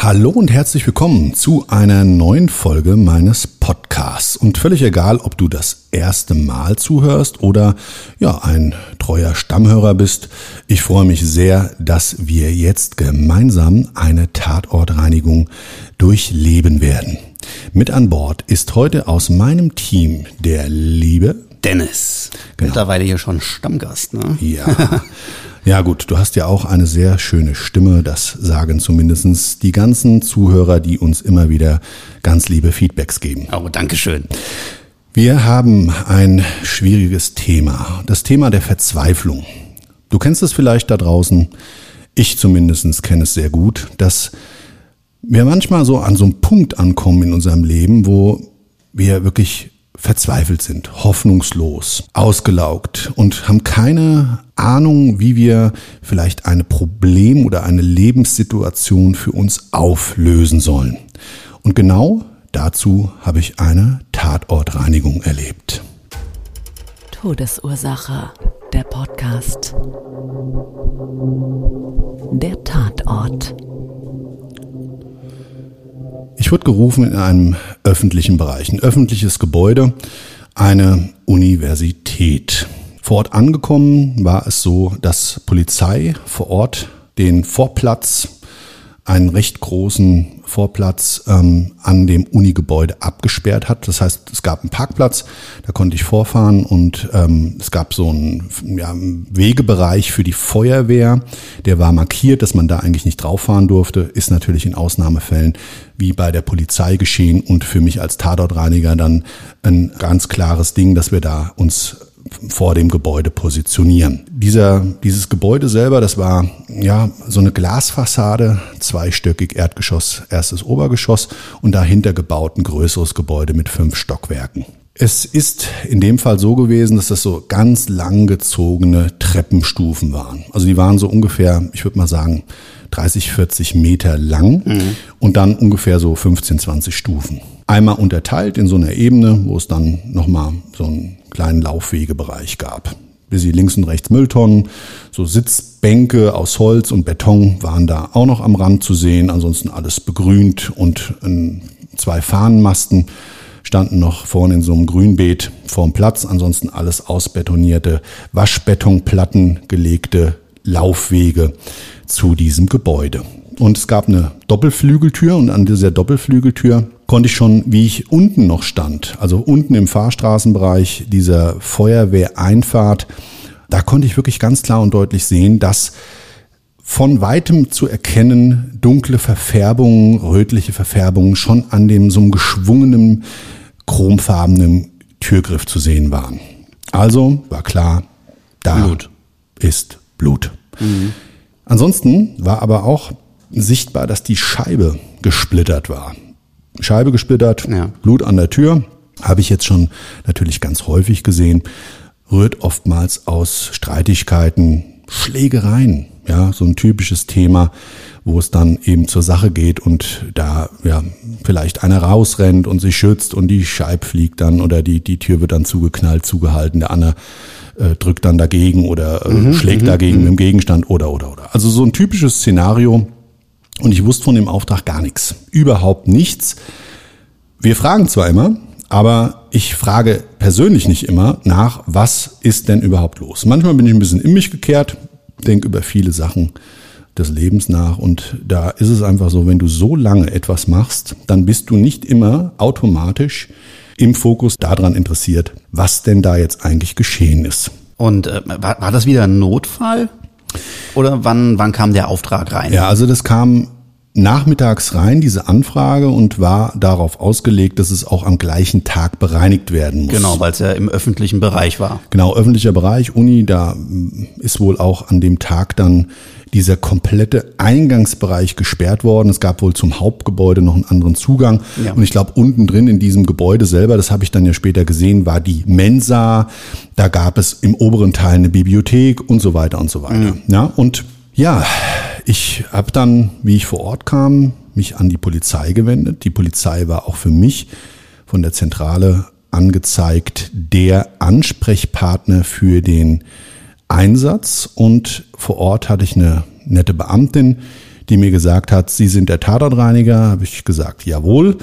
Hallo und herzlich willkommen zu einer neuen Folge meines Podcasts. Und völlig egal, ob du das erste Mal zuhörst oder ja, ein treuer Stammhörer bist, ich freue mich sehr, dass wir jetzt gemeinsam eine Tatortreinigung durchleben werden. Mit an Bord ist heute aus meinem Team der liebe Dennis. Genau. Mittlerweile hier schon Stammgast, ne? Ja. Ja gut, du hast ja auch eine sehr schöne Stimme, das sagen zumindestens die ganzen Zuhörer, die uns immer wieder ganz liebe Feedbacks geben. Oh, Dankeschön. Wir haben ein schwieriges Thema, das Thema der Verzweiflung. Du kennst es vielleicht da draußen, ich zumindest kenne es sehr gut, dass wir manchmal so an so einem Punkt ankommen in unserem Leben, wo wir wirklich verzweifelt sind, hoffnungslos, ausgelaugt und haben keine Ahnung, wie wir vielleicht eine Problem oder eine Lebenssituation für uns auflösen sollen. Und genau dazu habe ich eine Tatortreinigung erlebt. Todesursache. Der Podcast. Der Tatort. Ich wurde gerufen in einem öffentlichen Bereich, ein öffentliches Gebäude, eine Universität. Vor Ort angekommen war es so, dass Polizei vor Ort den Vorplatz, einen recht großen Vorplatz ähm, an dem Unigebäude abgesperrt hat. Das heißt, es gab einen Parkplatz, da konnte ich vorfahren und ähm, es gab so einen ja, Wegebereich für die Feuerwehr, der war markiert, dass man da eigentlich nicht drauf fahren durfte, ist natürlich in Ausnahmefällen wie bei der Polizei geschehen und für mich als Tatortreiniger dann ein ganz klares Ding, dass wir da uns vor dem Gebäude positionieren. Dieser, dieses Gebäude selber, das war ja so eine Glasfassade, zweistöckig Erdgeschoss, erstes Obergeschoss und dahinter gebaut ein größeres Gebäude mit fünf Stockwerken. Es ist in dem Fall so gewesen, dass das so ganz langgezogene Treppenstufen waren. Also die waren so ungefähr, ich würde mal sagen, 30, 40 Meter lang mhm. und dann ungefähr so 15, 20 Stufen. Einmal unterteilt in so einer Ebene, wo es dann nochmal so einen kleinen Laufwegebereich gab. Bis sie links und rechts Mülltonnen, so Sitzbänke aus Holz und Beton waren da auch noch am Rand zu sehen. Ansonsten alles begrünt und zwei Fahnenmasten standen noch vorne in so einem Grünbeet vorm Platz. Ansonsten alles ausbetonierte Waschbetonplatten gelegte Laufwege zu diesem Gebäude. Und es gab eine Doppelflügeltür und an dieser Doppelflügeltür konnte ich schon, wie ich unten noch stand, also unten im Fahrstraßenbereich dieser Feuerwehreinfahrt, da konnte ich wirklich ganz klar und deutlich sehen, dass von weitem zu erkennen dunkle Verfärbungen, rötliche Verfärbungen schon an dem so einem geschwungenen, chromfarbenen Türgriff zu sehen waren. Also war klar, da Blut. ist Blut. Mhm. Ansonsten war aber auch sichtbar, dass die Scheibe gesplittert war. Scheibe gesplittert, ja. Blut an der Tür, habe ich jetzt schon natürlich ganz häufig gesehen, rührt oftmals aus Streitigkeiten, Schlägereien, ja, so ein typisches Thema, wo es dann eben zur Sache geht und da ja vielleicht einer rausrennt und sich schützt und die Scheibe fliegt dann oder die die Tür wird dann zugeknallt, zugehalten, der andere äh, drückt dann dagegen oder äh, mhm, schlägt mhm, dagegen mhm. mit dem Gegenstand oder oder oder. Also so ein typisches Szenario, und ich wusste von dem Auftrag gar nichts. Überhaupt nichts. wir fragen zwar immer, aber ich frage persönlich nicht immer nach, was ist denn überhaupt los. Manchmal bin ich ein bisschen in mich gekehrt, denke über viele Sachen des Lebens nach und da ist es einfach so, wenn du so lange etwas machst, dann bist du nicht immer automatisch im Fokus daran interessiert, was denn da jetzt eigentlich geschehen ist. Und äh, war, war das wieder ein Notfall? Oder wann, wann kam der Auftrag rein? Ja, also das kam nachmittags rein, diese Anfrage, und war darauf ausgelegt, dass es auch am gleichen Tag bereinigt werden muss. Genau, weil es ja im öffentlichen Bereich war. Genau, öffentlicher Bereich, Uni, da mm, ist wohl auch an dem Tag dann dieser komplette Eingangsbereich gesperrt worden. Es gab wohl zum Hauptgebäude noch einen anderen Zugang. Ja. Und ich glaube, unten drin in diesem Gebäude selber, das habe ich dann ja später gesehen, war die Mensa. Da gab es im oberen Teil eine Bibliothek und so weiter und so weiter. Ja, und ja, ich habe dann, wie ich vor Ort kam, mich an die Polizei gewendet. Die Polizei war auch für mich von der Zentrale angezeigt, der Ansprechpartner für den Einsatz. Und vor Ort hatte ich eine nette Beamtin, die mir gesagt hat, Sie sind der Tatortreiniger. Habe ich gesagt, jawohl.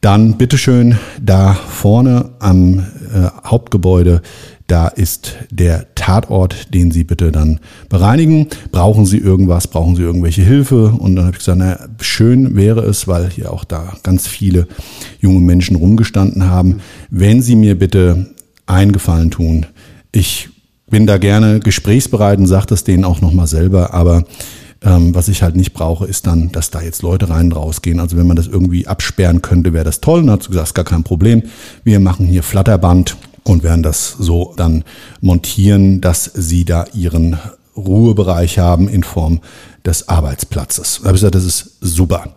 Dann bitteschön, da vorne am äh, Hauptgebäude, da ist der Tatort, den Sie bitte dann bereinigen. Brauchen Sie irgendwas? Brauchen Sie irgendwelche Hilfe? Und dann habe ich gesagt, na, schön wäre es, weil hier auch da ganz viele junge Menschen rumgestanden haben, wenn Sie mir bitte einen Gefallen tun. Ich bin da gerne gesprächsbereit und sage das denen auch nochmal selber, aber ähm, was ich halt nicht brauche, ist dann, dass da jetzt Leute rein und rausgehen. Also wenn man das irgendwie absperren könnte, wäre das toll. Und dann hat sie gesagt, gar kein Problem. Wir machen hier Flatterband und werden das so dann montieren, dass sie da ihren Ruhebereich haben in Form des Arbeitsplatzes. Da habe ich gesagt, das ist super.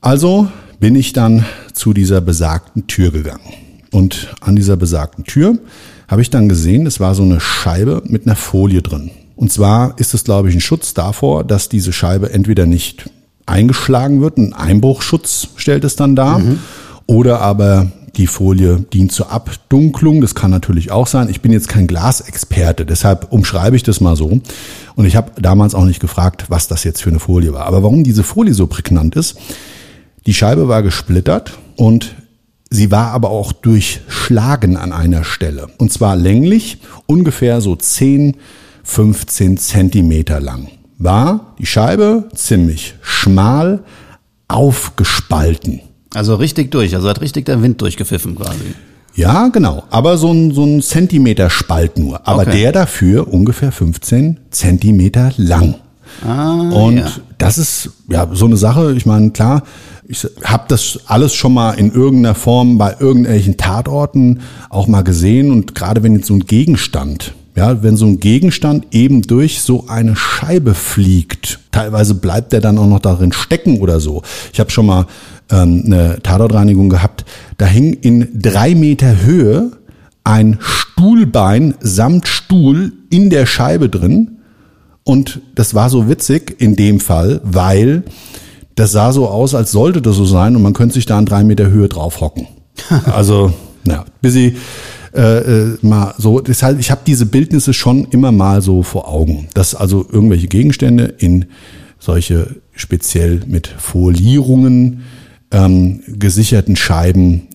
Also bin ich dann zu dieser besagten Tür gegangen. Und an dieser besagten Tür habe ich dann gesehen, es war so eine Scheibe mit einer Folie drin. Und zwar ist es, glaube ich, ein Schutz davor, dass diese Scheibe entweder nicht eingeschlagen wird, ein Einbruchschutz stellt es dann dar, mhm. oder aber die Folie dient zur Abdunklung. Das kann natürlich auch sein. Ich bin jetzt kein Glasexperte, deshalb umschreibe ich das mal so. Und ich habe damals auch nicht gefragt, was das jetzt für eine Folie war. Aber warum diese Folie so prägnant ist, die Scheibe war gesplittert und Sie war aber auch durchschlagen an einer Stelle. Und zwar länglich, ungefähr so 10, 15 Zentimeter lang. War die Scheibe ziemlich schmal aufgespalten. Also richtig durch, also hat richtig der Wind durchgepfiffen quasi. Ja, genau. Aber so ein, so ein Zentimeter Spalt nur. Aber Okay. der dafür ungefähr 15 Zentimeter lang. Ah, Und ja. das ist ja so eine Sache. Ich meine, klar, ich habe das alles schon mal in irgendeiner Form bei irgendwelchen Tatorten auch mal gesehen. Und gerade wenn jetzt so ein Gegenstand, ja, wenn so ein Gegenstand eben durch so eine Scheibe fliegt, teilweise bleibt der dann auch noch darin stecken oder so. Ich habe schon mal ähm, eine Tatortreinigung gehabt. Da hing in drei Meter Höhe ein Stuhlbein samt Stuhl in der Scheibe drin. Und das war so witzig in dem Fall, weil das sah so aus, als sollte das so sein und man könnte sich da an drei Meter Höhe drauf hocken. Also, ja, bis sie äh, äh, mal so, deshalb, ich habe diese Bildnisse schon immer mal so vor Augen, dass also irgendwelche Gegenstände in solche speziell mit Folierungen ähm, gesicherten Scheiben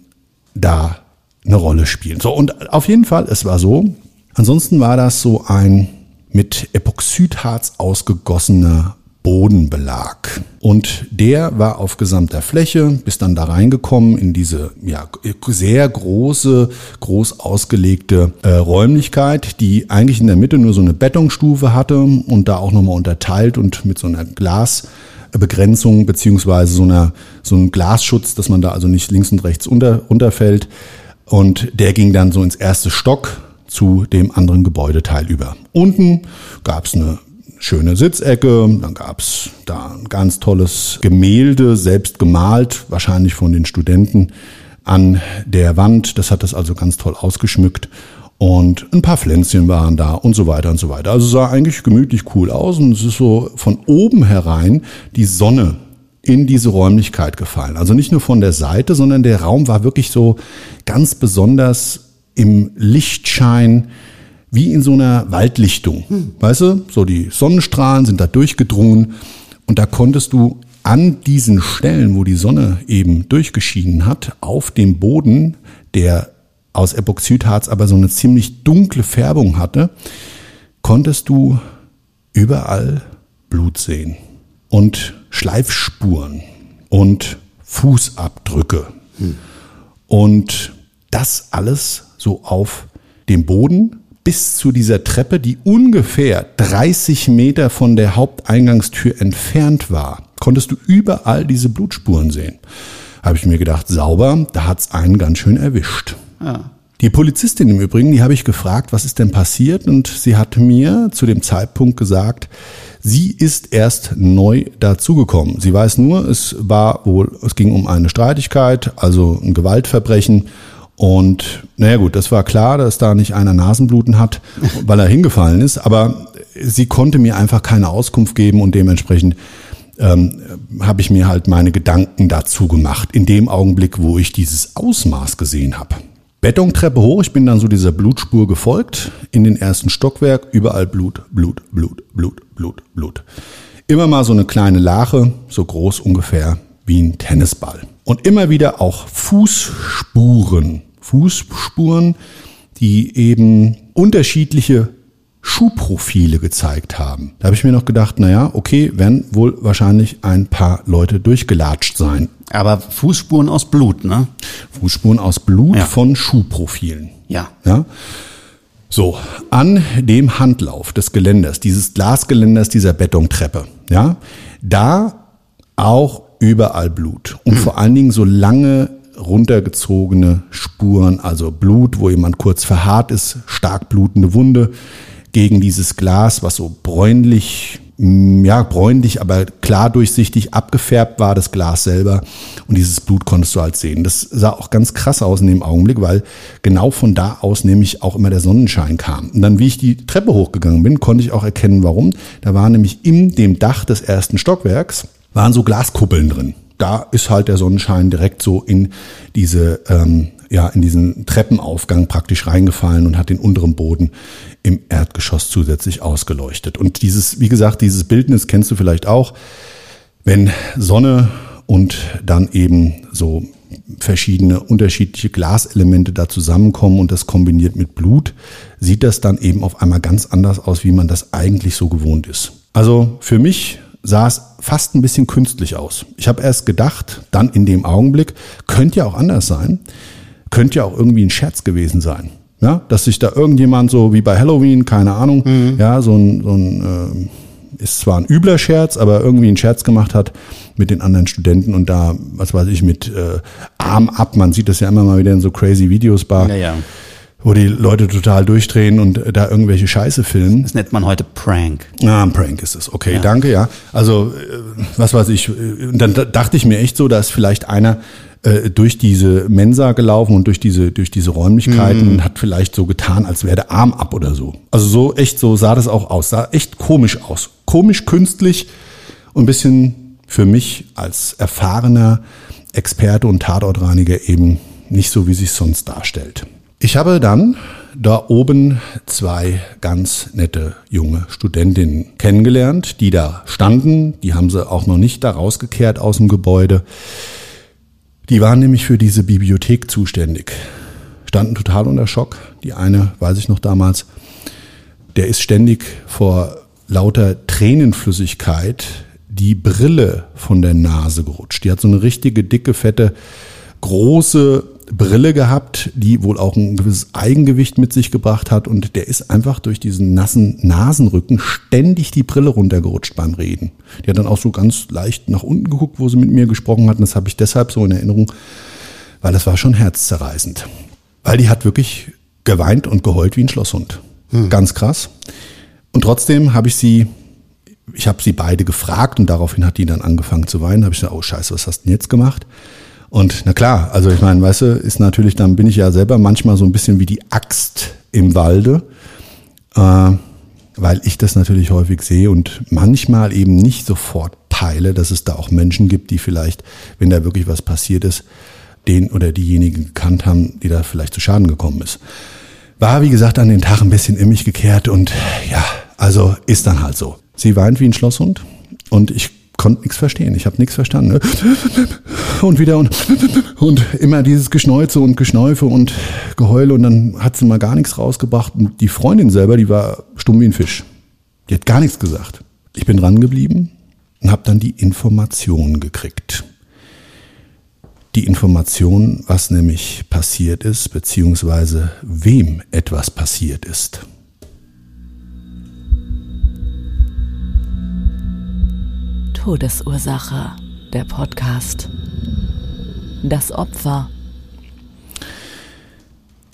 da eine Rolle spielen. So, und auf jeden Fall, es war so. Ansonsten war das so ein mit Epoxidharz ausgegossener Bodenbelag. Und der war auf gesamter Fläche, bis dann da reingekommen in diese ja, sehr große, groß ausgelegte äh, Räumlichkeit, die eigentlich in der Mitte nur so eine Betonstufe hatte und da auch nochmal unterteilt und mit so einer Glasbegrenzung beziehungsweise so einer so einem Glasschutz, dass man da also nicht links und rechts unter, unterfällt. Und der ging dann so ins erste Stock zu dem anderen Gebäudeteil über. Unten gab es eine schöne Sitzecke, dann gab es da ein ganz tolles Gemälde, selbst gemalt, wahrscheinlich von den Studenten an der Wand. Das hat das also ganz toll ausgeschmückt. Und ein paar Pflänzchen waren da und so weiter und so weiter. Also sah eigentlich gemütlich cool aus und es ist so von oben herein die Sonne in diese Räumlichkeit gefallen. Also nicht nur von der Seite, sondern der Raum war wirklich so ganz besonders im Lichtschein wie in so einer Waldlichtung. Weißt du, so die Sonnenstrahlen sind da durchgedrungen und da konntest du an diesen Stellen, wo die Sonne eben durchgeschienen hat, auf dem Boden, der aus Epoxidharz aber so eine ziemlich dunkle Färbung hatte, konntest du überall Blut sehen und Schleifspuren und Fußabdrücke. Hm. Und das alles so auf dem Boden bis zu dieser Treppe, die ungefähr 30 Meter von der Haupteingangstür entfernt war, konntest du überall diese Blutspuren sehen. Habe ich mir gedacht, sauber, da hat's einen ganz schön erwischt. Ja. Die Polizistin im Übrigen, die habe ich gefragt, was ist denn passiert? Und sie hat mir zu dem Zeitpunkt gesagt, sie ist erst neu dazugekommen. Sie weiß nur, es war wohl, es ging um eine Streitigkeit, also ein Gewaltverbrechen und naja gut, das war klar, dass da nicht einer Nasenbluten hat, weil er hingefallen ist, aber sie konnte mir einfach keine Auskunft geben und dementsprechend ähm, habe ich mir halt meine Gedanken dazu gemacht, in dem Augenblick, wo ich dieses Ausmaß gesehen habe. Betontreppe hoch, ich bin dann so dieser Blutspur gefolgt, in den ersten Stockwerk, überall Blut, Blut, Blut, Blut, Blut, Blut. Immer mal so eine kleine Lache, so groß ungefähr wie ein Tennisball. Und immer wieder auch Fußspuren. Fußspuren, die eben unterschiedliche Schuhprofile gezeigt haben. Da habe ich mir noch gedacht, naja, okay, werden wohl wahrscheinlich ein paar Leute durchgelatscht sein. Aber Fußspuren aus Blut, ne? Fußspuren aus Blut ja. von Schuhprofilen. Ja. Ja. So, an dem Handlauf des Geländers, dieses Glasgeländers dieser Betontreppe, ja, da auch überall Blut. Und vor allen Dingen so lange runtergezogene Spuren, also Blut, wo jemand kurz verharrt ist, stark blutende Wunde gegen dieses Glas, was so bräunlich, ja, bräunlich, aber klar durchsichtig abgefärbt war, das Glas selber. Und dieses Blut konntest du halt sehen. Das sah auch ganz krass aus in dem Augenblick, weil genau von da aus nämlich auch immer der Sonnenschein kam. Und dann, wie ich die Treppe hochgegangen bin, konnte ich auch erkennen, warum. Da war nämlich in dem Dach des ersten Stockwerks waren so Glaskuppeln drin. Da ist halt der Sonnenschein direkt so in diese, ähm, ja, in diesen Treppenaufgang praktisch reingefallen und hat den unteren Boden im Erdgeschoss zusätzlich ausgeleuchtet. Und dieses, wie gesagt, dieses Bildnis kennst du vielleicht auch, wenn Sonne und dann eben so verschiedene unterschiedliche Glaselemente da zusammenkommen und das kombiniert mit Blut, sieht das dann eben auf einmal ganz anders aus, wie man das eigentlich so gewohnt ist. Also für mich sah es fast ein bisschen künstlich aus. Ich habe erst gedacht, dann in dem Augenblick, könnte ja auch anders sein, könnte ja auch irgendwie ein Scherz gewesen sein. Ja, dass sich da irgendjemand so wie bei Halloween, keine Ahnung, mhm. ja, so ein, so ein äh, ist zwar ein übler Scherz, aber irgendwie ein Scherz gemacht hat mit den anderen Studenten und da, was weiß ich, mit äh, Arm ab, man sieht das ja immer mal wieder in so crazy Videos bei. Ja, ja wo die Leute total durchdrehen und da irgendwelche Scheiße filmen. Das nennt man heute Prank. Ah, ein Prank ist es. Okay, danke, ja. Also, äh, was weiß ich, äh, dann dachte ich mir echt so, dass vielleicht einer äh, durch diese Mensa gelaufen und durch diese, durch diese Räumlichkeiten mhm. und hat vielleicht so getan, als wäre der Arm ab oder so. Also so echt, so sah das auch aus. Sah echt komisch aus. Komisch, künstlich und ein bisschen für mich als erfahrener Experte und Tatortreiniger eben nicht so, wie sich sonst darstellt. Ich habe dann da oben zwei ganz nette junge Studentinnen kennengelernt, die da standen. Die haben sie auch noch nicht da rausgekehrt aus dem Gebäude. Die waren nämlich für diese Bibliothek zuständig. Standen total unter Schock. Die eine, weiß ich noch damals, der ist ständig vor lauter Tränenflüssigkeit die Brille von der Nase gerutscht. Die hat so eine richtige dicke, fette, große Brille gehabt, die wohl auch ein gewisses Eigengewicht mit sich gebracht hat und der ist einfach durch diesen nassen Nasenrücken ständig die Brille runtergerutscht beim Reden. Die hat dann auch so ganz leicht nach unten geguckt, wo sie mit mir gesprochen hat und das habe ich deshalb so in Erinnerung, weil das war schon herzzerreißend. Weil die hat wirklich geweint und geheult wie ein Schlosshund. Hm. Ganz krass. Und trotzdem habe ich sie ich habe sie beide gefragt und daraufhin hat die dann angefangen zu weinen. Da habe ich gesagt, oh scheiße, was hast du denn jetzt gemacht? Und na klar, also ich meine, weißt du, ist natürlich, dann bin ich ja selber manchmal so ein bisschen wie die Axt im Walde, äh, weil ich das natürlich häufig sehe und manchmal eben nicht sofort peile, dass es da auch Menschen gibt, die vielleicht, wenn da wirklich was passiert ist, den oder diejenigen gekannt haben, die da vielleicht zu Schaden gekommen ist. War, wie gesagt, an den Tag ein bisschen in mich gekehrt und ja, also ist dann halt so. Sie weint wie ein Schlosshund und ich konnte nichts verstehen. Ich habe nichts verstanden. Ne? Und wieder und, und immer dieses Geschneuze und Geschnäufe und Geheule und dann hat sie mal gar nichts rausgebracht. Und die Freundin selber, die war stumm wie ein Fisch. Die hat gar nichts gesagt. Ich bin dran geblieben und habe dann die Information gekriegt. Die Information, was nämlich passiert ist, beziehungsweise wem etwas passiert ist. Todesursache, der Podcast. Das Opfer.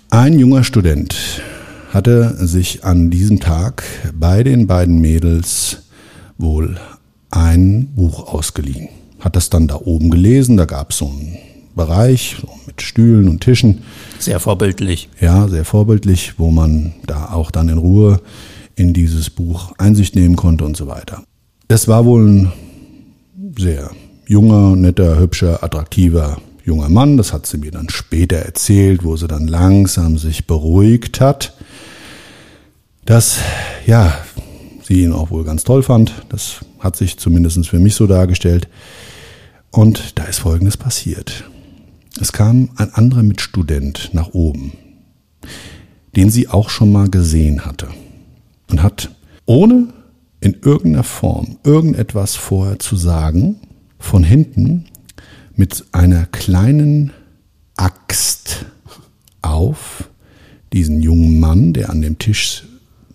Ein junger Student hatte sich an diesem Tag bei den beiden Mädels wohl ein Buch ausgeliehen. Hat das dann da oben gelesen, da gab es so einen Bereich so mit Stühlen und Tischen. Sehr vorbildlich. Ja, sehr vorbildlich, wo man da auch dann in Ruhe in dieses Buch Einsicht nehmen konnte und so weiter. Das war wohl ein sehr junger, netter, hübscher, attraktiver junger Mann. Das hat sie mir dann später erzählt, wo sie dann langsam sich beruhigt hat, dass, ja, sie ihn auch wohl ganz toll fand. Das hat sich zumindest für mich so dargestellt. Und da ist Folgendes passiert. Es kam ein anderer Mitstudent nach oben, den sie auch schon mal gesehen hatte und hat ohne in irgendeiner Form irgendetwas vorher zu sagen, von hinten mit einer kleinen Axt auf diesen jungen Mann, der an dem Tisch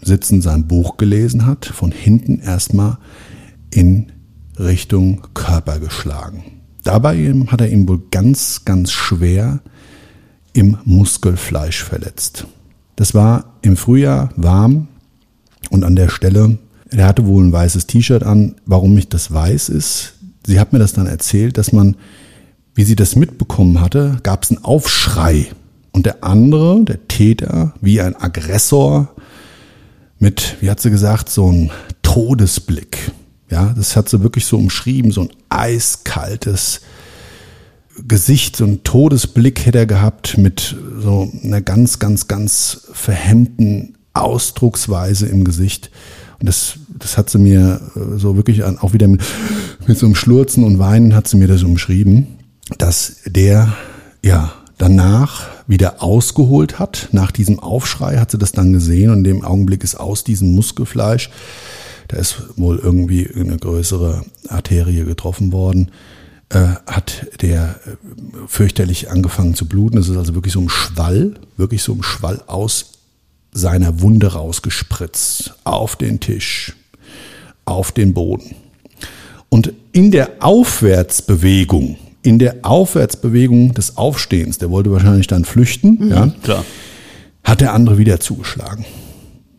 sitzend sein Buch gelesen hat, von hinten erstmal in Richtung Körper geschlagen. Dabei hat er ihn wohl ganz, ganz schwer im Muskelfleisch verletzt. Das war im Frühjahr warm und an der Stelle er hatte wohl ein weißes T-Shirt an. Warum nicht das weiß ist, sie hat mir das dann erzählt, dass man, wie sie das mitbekommen hatte, gab es einen Aufschrei. Und der andere, der Täter, wie ein Aggressor, mit, wie hat sie gesagt, so ein Todesblick. Ja, das hat sie wirklich so umschrieben, so ein eiskaltes Gesicht, so ein Todesblick hätte er gehabt mit so einer ganz, ganz, ganz verhemmten Ausdrucksweise im Gesicht. Das, das hat sie mir äh, so wirklich auch wieder mit, mit so einem Schlurzen und Weinen hat sie mir das umschrieben, dass der, ja, danach wieder ausgeholt hat. Nach diesem Aufschrei hat sie das dann gesehen und in dem Augenblick ist aus diesem Muskelfleisch, da ist wohl irgendwie eine größere Arterie getroffen worden, äh, hat der äh, fürchterlich angefangen zu bluten. Das ist also wirklich so ein Schwall, wirklich so ein Schwall aus seiner Wunde rausgespritzt auf den Tisch, auf den Boden. Und in der Aufwärtsbewegung, in der Aufwärtsbewegung des Aufstehens, der wollte wahrscheinlich dann flüchten, mhm, ja, klar. hat der andere wieder zugeschlagen.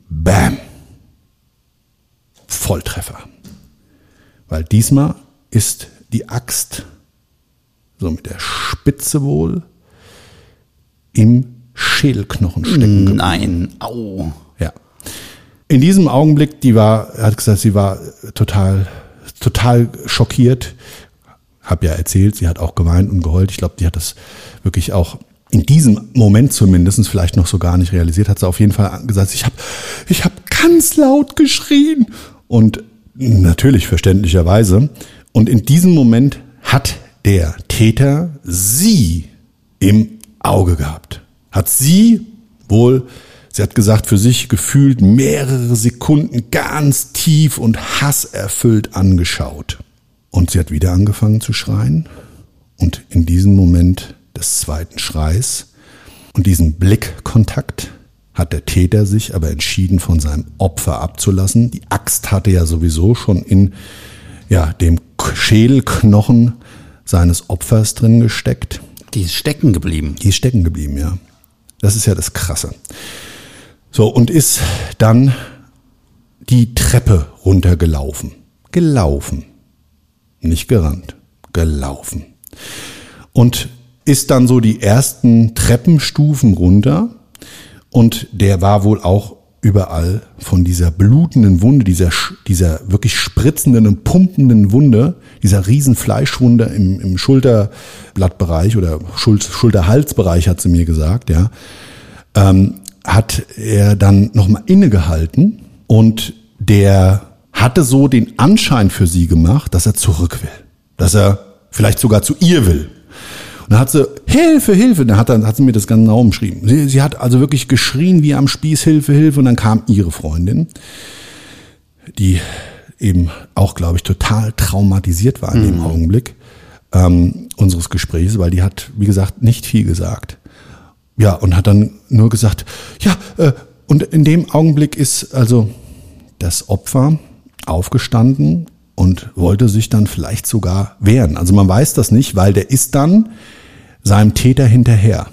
Bam. Volltreffer. Weil diesmal ist die Axt so mit der Spitze wohl im Schädelknochen stecken geblieben. Nein, au. Ja. In diesem Augenblick, die war, hat gesagt, sie war total, total schockiert. Hab ja erzählt, sie hat auch geweint und geheult. Ich glaube, die hat das wirklich auch in diesem Moment zumindest vielleicht noch so gar nicht realisiert. Hat sie auf jeden Fall gesagt, ich habe ich hab ganz laut geschrien. Und natürlich verständlicherweise. Und in diesem Moment hat der Täter sie im Auge gehabt hat sie wohl, sie hat gesagt, für sich gefühlt mehrere Sekunden ganz tief und hasserfüllt angeschaut. Und sie hat wieder angefangen zu schreien. Und in diesem Moment des zweiten Schreis und diesem Blickkontakt hat der Täter sich aber entschieden, von seinem Opfer abzulassen. Die Axt hatte ja sowieso schon in ja, dem Schädelknochen seines Opfers drin gesteckt. Die ist stecken geblieben. Die ist stecken geblieben, ja. Das ist ja das Krasse. So, und ist dann die Treppe runtergelaufen. Gelaufen. Nicht gerannt. Gelaufen. Und ist dann so die ersten Treppenstufen runter. Und der war wohl auch überall von dieser blutenden Wunde, dieser, dieser wirklich spritzenden und pumpenden Wunde, dieser riesen Fleischwunde im, im Schulterblattbereich oder Schulterhalsbereich, hat sie mir gesagt, ja, ähm, hat er dann nochmal innegehalten und der hatte so den Anschein für sie gemacht, dass er zurück will. Dass er vielleicht sogar zu ihr will. Und dann hat sie, Hilfe, Hilfe, dann hat, dann hat sie mir das ganz genau umschrieben. Sie, sie hat also wirklich geschrien wie am Spieß, Hilfe, Hilfe, und dann kam ihre Freundin, die eben auch, glaube ich, total traumatisiert war in dem Augenblick ähm, unseres Gesprächs, weil die hat, wie gesagt, nicht viel gesagt. Ja, und hat dann nur gesagt, ja, äh, und in dem Augenblick ist also das Opfer aufgestanden und wollte sich dann vielleicht sogar wehren. Also man weiß das nicht, weil der ist dann seinem Täter hinterher.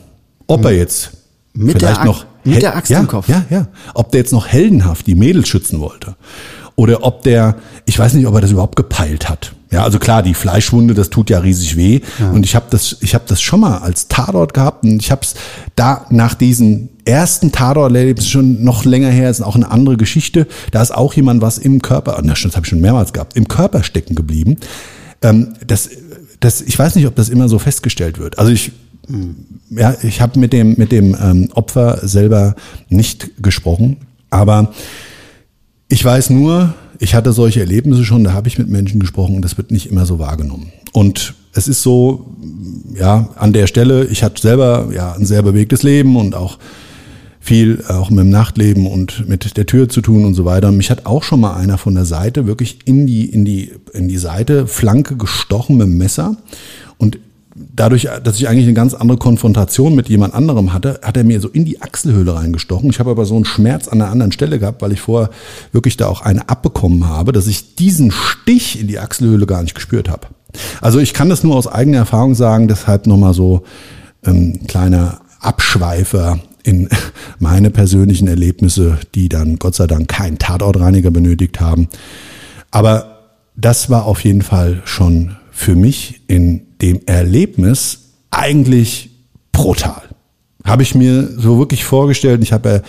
Ob er jetzt Mit vielleicht der Axt- noch mit der Axt ja, im Kopf. Ja, ja. Ob der jetzt noch heldenhaft die Mädels schützen wollte oder ob der, ich weiß nicht, ob er das überhaupt gepeilt hat. Ja, also klar, die Fleischwunde, das tut ja riesig weh. Und ich habe das, ich habe das schon mal als Tatort gehabt und ich habe es da nach diesen ersten Tatort-Erlebnis schon noch länger her, ist auch eine andere Geschichte. Da ist auch jemand was im Körper, na, das habe ich schon mehrmals gehabt, im Körper stecken geblieben. Ähm, das, das, ich weiß nicht, ob das immer so festgestellt wird. Also ich, ja, ich habe mit dem mit dem ähm, Opfer selber nicht gesprochen, aber ich weiß nur, ich hatte solche Erlebnisse schon, da habe ich mit Menschen gesprochen und das wird nicht immer so wahrgenommen. Und es ist so, ja, an der Stelle, ich hatte selber ja ein sehr bewegtes Leben und auch viel auch mit dem Nachtleben und mit der Tür zu tun und so weiter. Mich hat auch schon mal einer von der Seite wirklich in die, in die, in die Seite Flanke gestochen mit dem Messer. Und dadurch, dass ich eigentlich eine ganz andere Konfrontation mit jemand anderem hatte, hat er mir so in die Achselhöhle reingestochen. Ich habe aber so einen Schmerz an einer anderen Stelle gehabt, weil ich vorher wirklich da auch eine abbekommen habe, dass ich diesen Stich in die Achselhöhle gar nicht gespürt habe. Also ich kann das nur aus eigener Erfahrung sagen, deshalb nochmal so ähm, kleiner Abschweifer in meine persönlichen Erlebnisse, die dann Gott sei Dank keinen Tatortreiniger benötigt haben. Aber das war auf jeden Fall schon für mich in dem Erlebnis eigentlich brutal. Habe ich mir so wirklich vorgestellt. Ich habe ja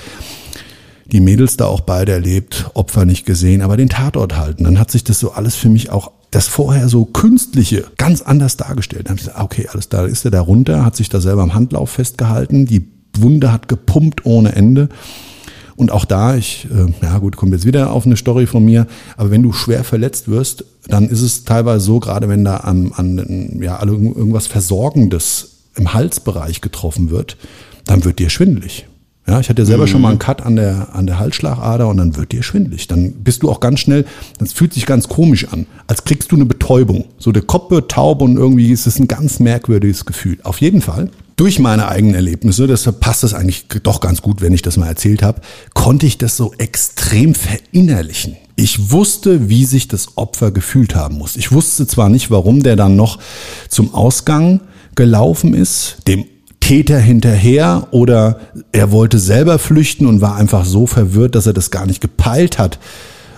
die Mädels da auch beide erlebt, Opfer nicht gesehen, aber den Tatort halten. Dann hat sich das so alles für mich auch das vorher so künstliche ganz anders dargestellt. Dann habe ich gesagt, okay, alles da ist er da runter, hat sich da selber am Handlauf festgehalten, die Wunde hat gepumpt ohne Ende. Und auch da, ich, äh, ja gut, kommt jetzt wieder auf eine Story von mir, aber wenn du schwer verletzt wirst, dann ist es teilweise so, gerade wenn da an, an ja, irgendwas Versorgendes im Halsbereich getroffen wird, dann wird dir schwindelig. Ja, ich hatte ja selber schon mal einen Cut an der, an der Halsschlagader und dann wird dir schwindelig. Dann bist du auch ganz schnell, das fühlt sich ganz komisch an, als kriegst du eine Betäubung. So der Kopf wird taub und irgendwie ist es ein ganz merkwürdiges Gefühl. Auf jeden Fall, durch meine eigenen Erlebnisse, deshalb passt das eigentlich doch ganz gut, wenn ich das mal erzählt habe, konnte ich das so extrem verinnerlichen. Ich wusste, wie sich das Opfer gefühlt haben muss. Ich wusste zwar nicht, warum der dann noch zum Ausgang gelaufen ist, dem Täter hinterher oder er wollte selber flüchten und war einfach so verwirrt, dass er das gar nicht gepeilt hat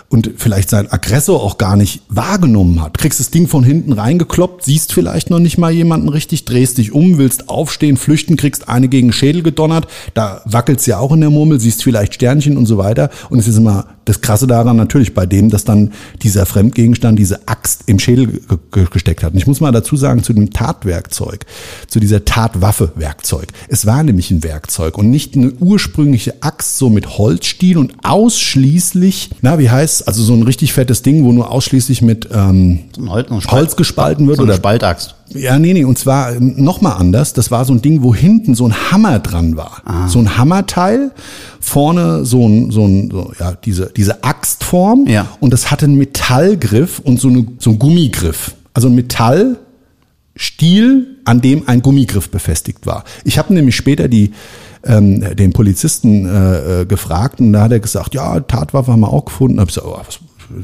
und vielleicht seinen Aggressor auch gar nicht wahrgenommen hat. Kriegst das Ding von hinten reingekloppt, siehst vielleicht noch nicht mal jemanden richtig, drehst dich um, willst aufstehen, flüchten, kriegst eine gegen den Schädel gedonnert, da wackelt's ja auch in der Murmel, siehst vielleicht Sternchen und so weiter. Und es ist immer das Krasse daran natürlich bei dem, dass dann dieser Fremdgegenstand, diese Axt im Schädel ge- ge- gesteckt hat. Und ich muss mal dazu sagen, zu dem Tatwerkzeug, zu dieser Tatwaffe-Werkzeug. Es war nämlich ein Werkzeug und nicht eine ursprüngliche Axt so mit Holzstiel und ausschließlich, na, wie heißt also so ein richtig fettes Ding, wo nur ausschließlich mit ähm, So Holz, Spalt- Holz gespalten wird so eine oder Spaltaxt. ja, nee, nee, und zwar nochmal anders. Das war so ein Ding, wo hinten so ein Hammer dran war. So ein Hammerteil, vorne so ein, so ein, so, ja, diese, diese Axtform. Ja. Und das hatte einen Metallgriff und so, eine, so ein Gummigriff. Also ein Metallstiel, an dem ein Gummigriff befestigt war. Ich habe nämlich später die, ähm, den Polizisten äh, äh, gefragt und da hat er gesagt, ja, Tatwaffe haben wir auch gefunden. Hab ich gesagt, oh, was,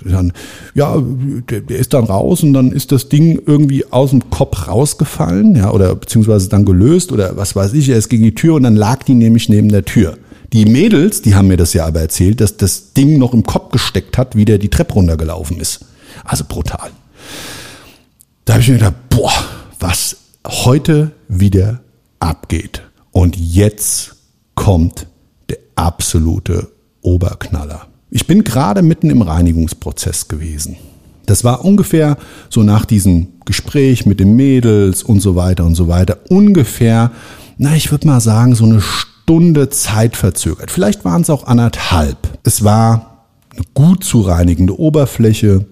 dann, ja, der, der ist dann raus und dann ist das Ding irgendwie aus dem Kopf rausgefallen, ja, oder beziehungsweise dann gelöst oder was weiß ich, er ist gegen die Tür und dann lag die nämlich neben der Tür. Die Mädels, die haben mir das ja aber erzählt, dass das Ding noch im Kopf gesteckt hat, wie der die Treppe runtergelaufen ist. Also brutal. Da habe ich mir gedacht, boah, was heute wieder abgeht. Und jetzt kommt der absolute Oberknaller. Ich bin gerade mitten im Reinigungsprozess gewesen. Das war ungefähr so nach diesem Gespräch mit den Mädels und so weiter und so weiter. Ungefähr, na, ich würde mal sagen, so eine Stunde Zeit verzögert. Vielleicht waren es auch anderthalb. Es war eine gut zu reinigende Oberfläche.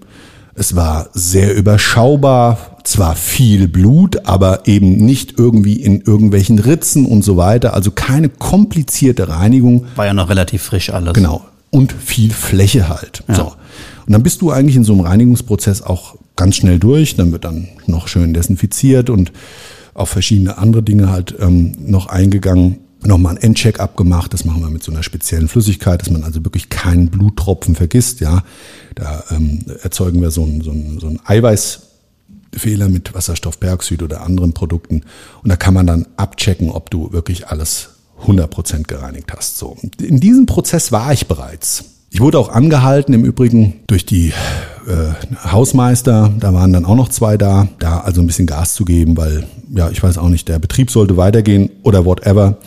Es war sehr überschaubar, zwar viel Blut, aber eben nicht irgendwie in irgendwelchen Ritzen und so weiter. Also keine komplizierte Reinigung. War ja noch relativ frisch alles. Genau. Und viel Fläche halt. Ja. So. Und dann bist du eigentlich in so einem Reinigungsprozess auch ganz schnell durch. Dann wird dann noch schön desinfiziert und auf verschiedene andere Dinge halt ähm, noch eingegangen. Nochmal ein Endcheck abgemacht. Das machen wir mit so einer speziellen Flüssigkeit, dass man also wirklich keinen Bluttropfen vergisst. Ja, da ähm, erzeugen wir so ein, so ein, so ein Eiweißfehler mit Wasserstoffperoxid oder anderen Produkten. Und da kann man dann abchecken, ob du wirklich alles 100% gereinigt hast. So. In diesem Prozess war ich bereits. Ich wurde auch angehalten, im Übrigen durch die äh, Hausmeister, da waren dann auch noch zwei da, da also ein bisschen Gas zu geben, weil, ja, ich weiß auch nicht, der Betrieb sollte weitergehen oder whatever.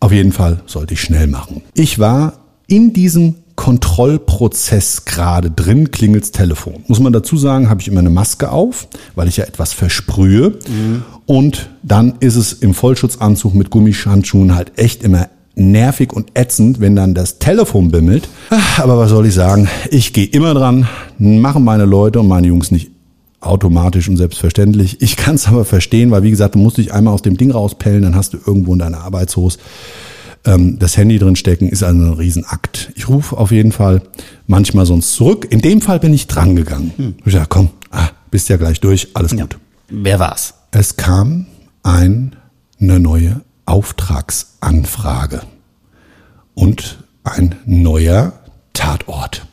Auf jeden Fall sollte ich schnell machen. Ich war in diesem Kontrollprozess gerade drin, klingelt's Telefon. Muss man dazu sagen, habe ich immer eine Maske auf, weil ich ja etwas versprühe. Und dann ist es im Vollschutzanzug mit Gummihandschuhen halt echt immer nervig und ätzend, wenn dann das Telefon bimmelt. Ach, Aber was soll ich sagen? Ich gehe immer dran, machen meine Leute und meine Jungs nicht automatisch und selbstverständlich. Ich kann es aber verstehen, weil wie gesagt, du musst dich einmal aus dem Ding rauspellen, dann hast du irgendwo in deiner Arbeitshose ähm, das Handy drin stecken, ist also ein Riesenakt. Ich rufe auf jeden Fall manchmal sonst zurück. In dem Fall bin ich dran gegangen. Ich sag, komm, ah, bist ja gleich durch, alles Ja. gut. Wer war's? Es kam ein, eine neue Auftragsanfrage und ein neuer Tatort.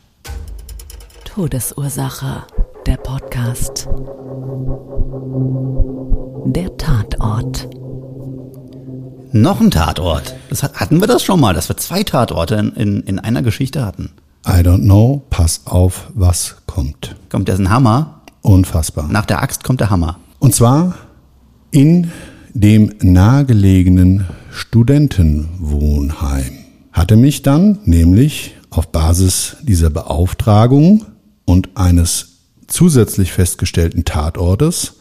Todesursache, der Podcast. Der Tatort. Noch ein Tatort. Das hat, hatten wir das schon mal, dass wir zwei Tatorte in, in, in einer Geschichte hatten. I don't know, pass auf, was kommt. Kommt jetzt ein Hammer. Unfassbar. Nach der Axt kommt der Hammer. Und zwar in dem nahegelegenen Studentenwohnheim. Hatte mich dann nämlich auf Basis dieser Beauftragung und eines zusätzlich festgestellten Tatortes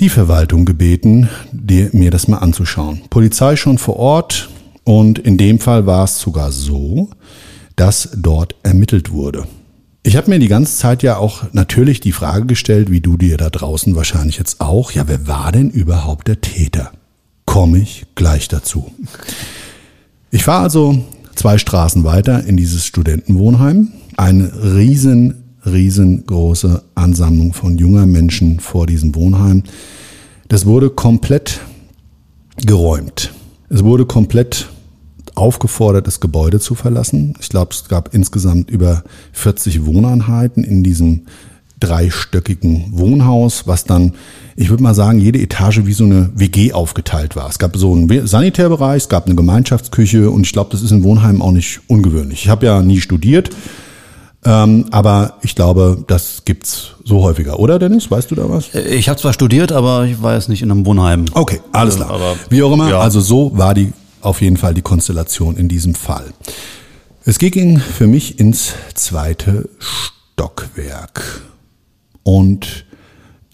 die Verwaltung gebeten, mir das mal anzuschauen. Polizei schon vor Ort und in dem Fall war es sogar so, dass dort ermittelt wurde. Ich habe mir die ganze Zeit ja auch natürlich die Frage gestellt, wie du dir da draußen wahrscheinlich jetzt auch, ja, wer war denn überhaupt der Täter? Komme ich gleich dazu. Ich war also zwei Straßen weiter in dieses Studentenwohnheim. Eine riesen, riesengroße Ansammlung von junger Menschen vor diesem Wohnheim. Das wurde komplett geräumt. Es wurde komplett aufgefordert, das Gebäude zu verlassen. Ich glaube, es gab insgesamt über 40 Wohneinheiten in diesem dreistöckigen Wohnhaus, was dann, ich würde mal sagen, jede Etage wie so eine WG aufgeteilt war. Es gab so einen Sanitärbereich, es gab eine Gemeinschaftsküche und ich glaube, das ist in Wohnheimen auch nicht ungewöhnlich. Ich habe ja nie studiert, ähm, aber ich glaube, das gibt's so häufiger, oder Dennis? Weißt du da was? Ich habe zwar studiert, aber ich war jetzt nicht in einem Wohnheim. Okay, alles klar. Aber- Wie auch immer, ja. also so war die auf jeden Fall die Konstellation in diesem Fall. Es ging für mich ins zweite Stockwerk und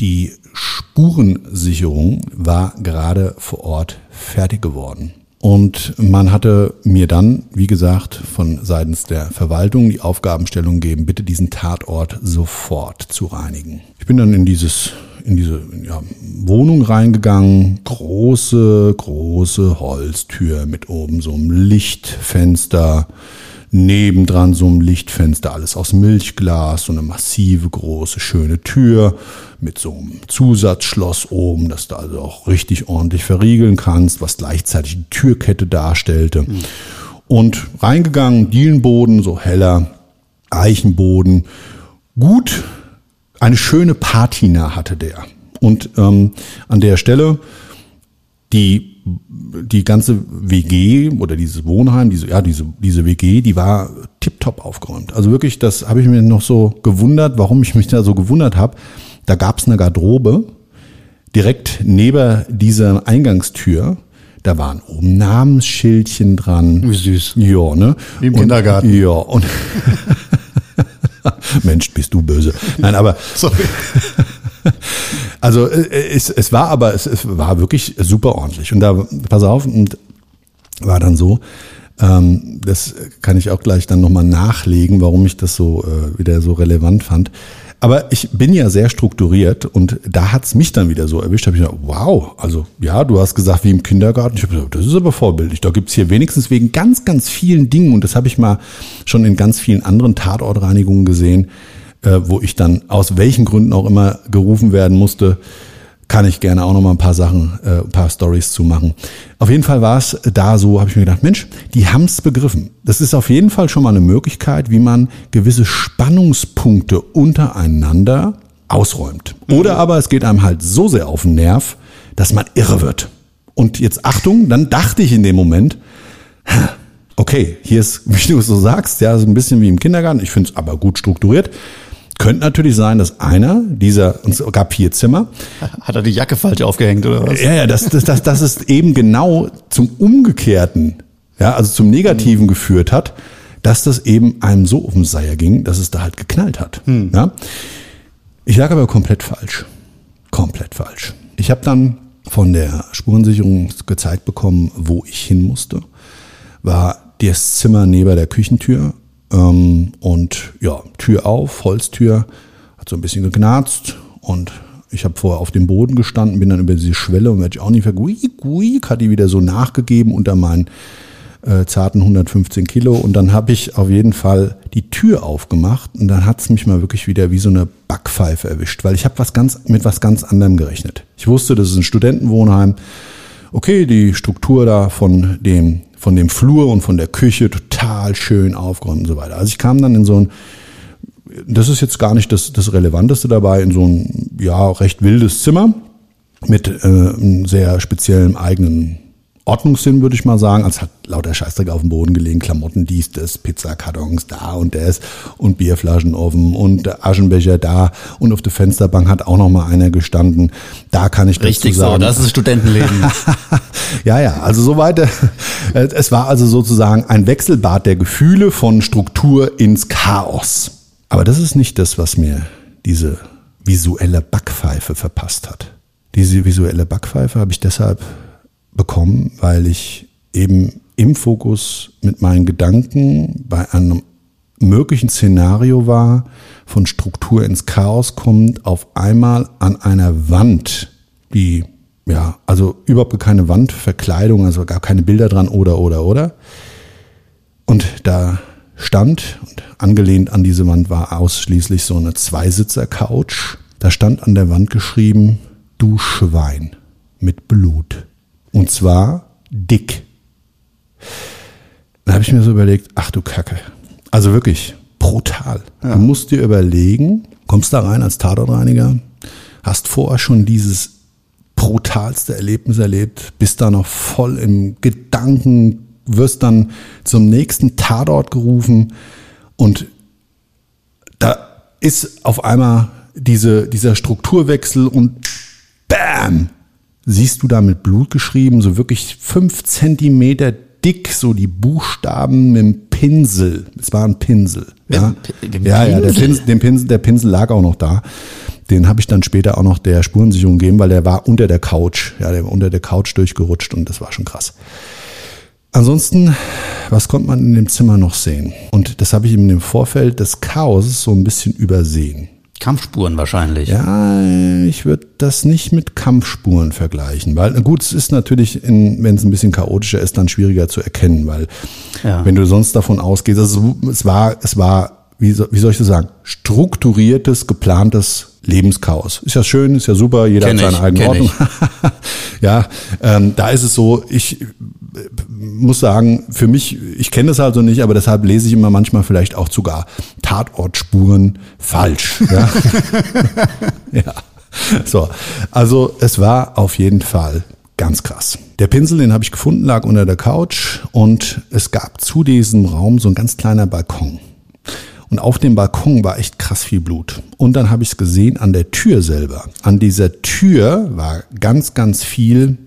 die Spurensicherung war gerade vor Ort fertig geworden. Und man hatte mir dann, wie gesagt, von seitens der Verwaltung die Aufgabenstellung gegeben, bitte diesen Tatort sofort zu reinigen. Ich bin dann in dieses, in diese ja, Wohnung reingegangen, große, große Holztür mit oben so einem Lichtfenster, nebendran so ein Lichtfenster, alles aus Milchglas, so eine massive, große, schöne Tür mit so einem Zusatzschloss oben, dass du also auch richtig ordentlich verriegeln kannst, was gleichzeitig die Türkette darstellte. Und reingegangen, Dielenboden, so heller Eichenboden. Gut, eine schöne Patina hatte der. Und ähm, an der Stelle die die ganze WG oder dieses Wohnheim, diese ja diese diese WG, die war tipptopp aufgeräumt. Also wirklich, das habe ich mir noch so gewundert, warum ich mich da so gewundert habe. Da gab es eine Garderobe direkt neben dieser Eingangstür. Da waren oben Namensschildchen dran. Wie süß. Ja, ne? Wie im Und- Kindergarten. Ja, und Mensch, bist du böse. Nein, aber Sorry. also äh, es, es war aber, es, es war wirklich super ordentlich. Und da, pass auf, und war dann so, Ähm, das kann ich auch gleich dann nochmal nachlegen, warum ich das so äh, wieder so relevant fand. Aber ich bin ja sehr strukturiert und da hat's mich dann wieder so erwischt. Habe ich gedacht, wow, also ja, du hast gesagt wie im Kindergarten. Ich habe gesagt, das ist aber vorbildlich. Da gibt's hier wenigstens wegen ganz, ganz vielen Dingen und das habe ich mal schon in ganz vielen anderen Tatortreinigungen gesehen, äh, wo ich dann aus welchen Gründen auch immer gerufen werden musste kann ich gerne auch noch mal ein paar Sachen, äh, ein paar Stories zu machen. Auf jeden Fall war es da so, habe ich mir gedacht, Mensch, die haben's begriffen. Das ist auf jeden Fall schon mal eine Möglichkeit, wie man gewisse Spannungspunkte untereinander ausräumt. Oder aber es geht einem halt so sehr auf den Nerv, dass man irre wird. Und jetzt Achtung, dann dachte ich in dem Moment, okay, hier ist, wie du es so sagst, ja, so ein bisschen wie im Kindergarten. Ich finde es aber gut strukturiert. Könnte natürlich sein, dass einer dieser, und es gab vier Zimmer. Hat er die Jacke falsch aufgehängt oder was? Ja, ja, das, das, das, das ist eben genau zum Umgekehrten, ja, also zum Negativen geführt hat, dass das eben einem so auf den Seier ging, dass es da halt geknallt hat. Hm. Ja. Ich lag aber komplett falsch. Komplett falsch. Ich habe dann von der Spurensicherung gezeigt bekommen, wo ich hin musste. War das Zimmer neben der Küchentür ähm, und ja, Tür auf, Holztür, hat so ein bisschen geknarzt und ich habe vorher auf dem Boden gestanden, bin dann über diese Schwelle und werde ich auch nicht verguik, guik, hat die wieder so nachgegeben unter meinen äh, zarten 115 Kilo und dann habe ich auf jeden Fall die Tür aufgemacht und dann hat's mich mal wirklich wieder wie so eine Backpfeife erwischt, weil ich habe was ganz mit was ganz anderem gerechnet. Ich wusste, das ist ein Studentenwohnheim. Okay, die Struktur da von dem von dem Flur und von der Küche total schön aufgeräumt und so weiter. Also ich kam dann in so ein, das ist jetzt gar nicht das, das Relevanteste dabei, in so ein ja recht wildes Zimmer mit äh, einem sehr speziellen eigenen Ordnungssinn, würde ich mal sagen. als hat lauter Scheißdreck auf dem Boden gelegen, Klamotten, dies, das, Pizzakartons da und das und Bierflaschen offen und Aschenbecher da und auf der Fensterbank hat auch noch mal einer gestanden. Da kann ich Richtig dazu sagen, so, das ist Studentenleben. ja, ja, also soweit. äh, Es war also sozusagen ein Wechselbad der Gefühle von Struktur ins Chaos. Aber das ist nicht das, was mir diese visuelle Backpfeife verpasst hat. Diese visuelle Backpfeife habe ich deshalb bekommen, weil ich eben im Fokus mit meinen Gedanken bei einem möglichen Szenario war, von Struktur ins Chaos kommt, auf einmal an einer Wand, die, ja, also überhaupt keine Wandverkleidung, also gar keine Bilder dran oder, oder, oder. Und da stand, und angelehnt an diese Wand war ausschließlich so eine Zweisitzer-Couch. Da stand an der Wand geschrieben, du Schwein mit Blut. Und zwar dick. Da habe ich mir so überlegt, ach du Kacke. Also wirklich brutal. Du musst dir überlegen, kommst da rein als Tatortreiniger, hast vorher schon dieses brutalste Erlebnis erlebt, bist da noch voll im Gedanken, wirst dann zum nächsten Tatort gerufen und da ist auf einmal diese, dieser Strukturwechsel und bam, siehst du da mit Blut geschrieben, so wirklich fünf Zentimeter dick, so die Buchstaben mit dem Pinsel. Es war ein Pinsel. Ja, dem ja, ja der, Pinsel? Pinsel, den Pinsel, der Pinsel lag auch noch da. Den habe ich dann später auch noch der Spurensicherung gegeben, weil der war unter der Couch. Ja, der war unter der Couch durchgerutscht und das war schon krass. Ansonsten, was konnte man in dem Zimmer noch sehen? Und das habe ich im Vorfeld des Chaos so ein bisschen übersehen. Kampfspuren wahrscheinlich. Ja, ich würde das nicht mit Kampfspuren vergleichen, weil na gut, es ist natürlich, wenn es ein bisschen chaotischer ist, dann schwieriger zu erkennen, weil Ja. wenn du sonst davon ausgehst, also es war, es war, wie soll, wie soll ich das sagen, strukturiertes, geplantes Lebenschaos. Ist ja schön, ist ja super, jeder Kenn hat seine eigene Ordnung. ja, ähm, da ist es so, ich muss sagen, für mich, ich kenne das halt so nicht, aber deshalb lese ich immer manchmal vielleicht auch sogar Tatortspuren falsch. Ja. ja. So, also es war auf jeden Fall ganz krass. Der Pinsel, den habe ich gefunden, lag unter der Couch und es gab zu diesem Raum so ein ganz kleiner Balkon. Und auf dem Balkon war echt krass viel Blut. Und dann habe ich es gesehen an der Tür selber. An dieser Tür war ganz, ganz viel,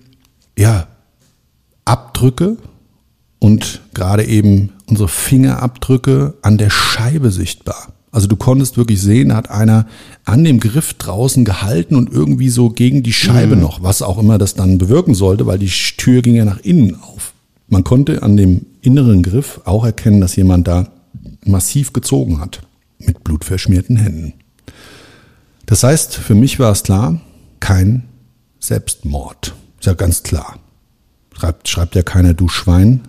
ja, Abdrücke und gerade eben unsere Fingerabdrücke an der Scheibe sichtbar. Also du konntest wirklich sehen, da hat einer an dem Griff draußen gehalten und irgendwie so gegen die Scheibe noch, was auch immer das dann bewirken sollte, weil die Tür ging ja nach innen auf. Man konnte an dem inneren Griff auch erkennen, dass jemand da massiv gezogen hat, mit blutverschmierten Händen. Das heißt, für mich war es klar, kein Selbstmord. Ist ja ganz klar. Schreibt, schreibt ja keiner, du Schwein,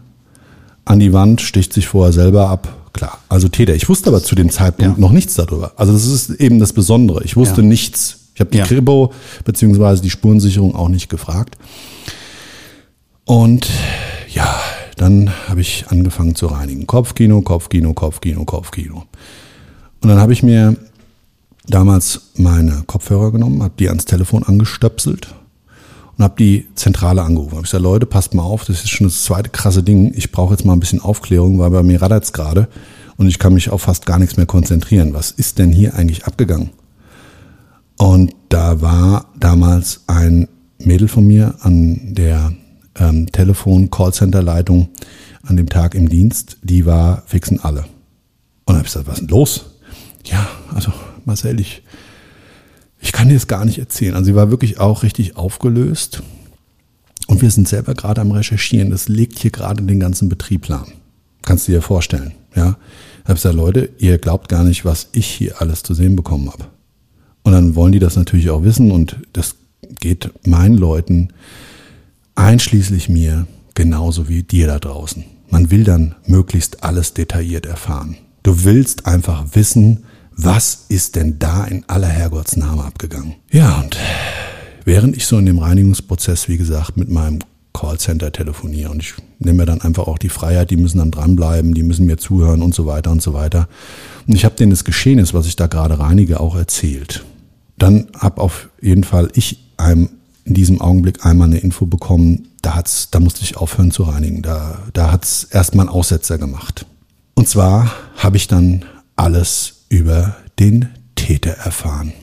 an die Wand, sticht sich vorher selber ab. Klar, also Täter. Ich wusste aber zu dem Zeitpunkt ja. noch nichts darüber. Also das ist eben das Besondere. Ich wusste ja. nichts. Ich habe die ja. Kribo beziehungsweise die Spurensicherung auch nicht gefragt. Und ja, dann habe ich angefangen zu reinigen. Kopfkino, Kopfkino, Kopfkino, Kopfkino. Und dann habe ich mir damals meine Kopfhörer genommen, habe die ans Telefon angestöpselt und habe die Zentrale angerufen. Hab ich gesagt, Leute, passt mal auf, das ist schon das zweite krasse Ding. Ich brauche jetzt mal ein bisschen Aufklärung, weil bei mir raddert's gerade und ich kann mich auf fast gar nichts mehr konzentrieren. Was ist denn hier eigentlich abgegangen? Und da war damals ein Mädel von mir an der ähm, Telefon-Callcenter-Leitung an dem Tag im Dienst, die war fixen alle. Und dann habe ich gesagt, was ist denn los? Ja, also Marcel, ich ich kann dir es gar nicht erzählen. Also sie war wirklich auch richtig aufgelöst. Und wir sind selber gerade am Recherchieren. Das legt hier gerade den ganzen Betrieb lahm. Kannst du dir vorstellen, ja? Ich habe gesagt, Leute, ihr glaubt gar nicht, was ich hier alles zu sehen bekommen habe. Und dann wollen die das natürlich auch wissen und das geht meinen Leuten, einschließlich mir, genauso wie dir da draußen. Man will dann möglichst alles detailliert erfahren. Du willst einfach wissen, was ist denn da in aller Herrgottsname abgegangen? Ja, und während ich so in dem Reinigungsprozess, wie gesagt, mit meinem Callcenter telefoniere und ich nehme mir dann einfach auch die Freiheit, die müssen dann dranbleiben, die müssen mir zuhören und so weiter und so weiter. Und ich habe denen das Geschehnis, was ich da gerade reinige, auch erzählt. Dann habe auf jeden Fall ich einem in diesem Augenblick einmal eine Info bekommen, da hat's, da musste ich aufhören zu reinigen. Da, da hat's erstmal einen Aussetzer gemacht. Und zwar habe ich dann alles über den Täter erfahren.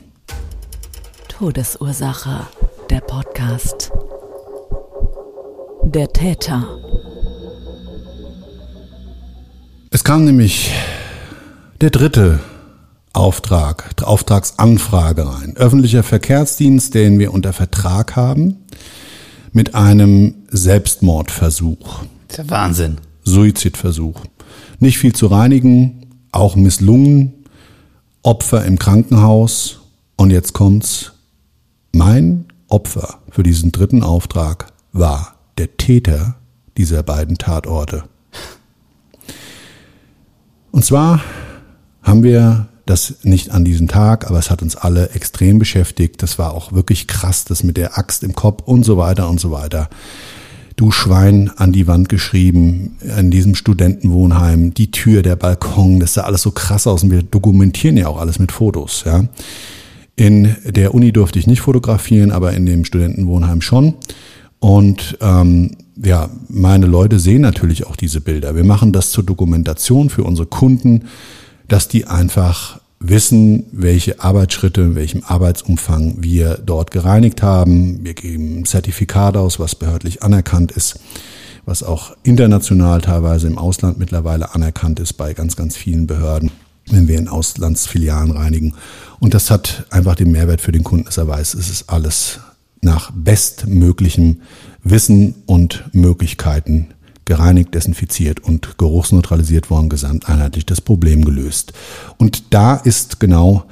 Todesursache, der Podcast. Der Täter. Es kam nämlich der dritte Auftrag, Auftragsanfrage rein. Öffentlicher Verkehrsdienst, den wir unter Vertrag haben, mit einem Selbstmordversuch. Das ist ja Wahnsinn. Suizidversuch. Nicht viel zu reinigen, auch misslungen, Opfer im Krankenhaus und jetzt kommt's. Mein Opfer für diesen dritten Auftrag war der Täter dieser beiden Tatorte. Und zwar haben wir das nicht an diesem Tag, aber es hat uns alle extrem beschäftigt. Das war auch wirklich krass, das mit der Axt im Kopf und so weiter und so weiter du Schwein an die Wand geschrieben, in diesem Studentenwohnheim, die Tür, der Balkon, das sah alles so krass aus und wir dokumentieren ja auch alles mit Fotos, ja. In der Uni durfte ich nicht fotografieren, aber in dem Studentenwohnheim schon. Und ähm, ja, meine Leute sehen natürlich auch diese Bilder. Wir machen das zur Dokumentation für unsere Kunden, dass die einfach wissen, welche Arbeitsschritte, in welchem Arbeitsumfang wir dort gereinigt haben. Wir geben ein Zertifikat aus, was behördlich anerkannt ist, was auch international teilweise im Ausland mittlerweile anerkannt ist bei ganz, ganz vielen Behörden, wenn wir in Auslandsfilialen reinigen. Und das hat einfach den Mehrwert für den Kunden, dass er weiß, es ist alles nach bestmöglichem Wissen und Möglichkeiten gereinigt, desinfiziert und geruchsneutralisiert worden, gesamteinheitlich das Problem gelöst. Und da ist genau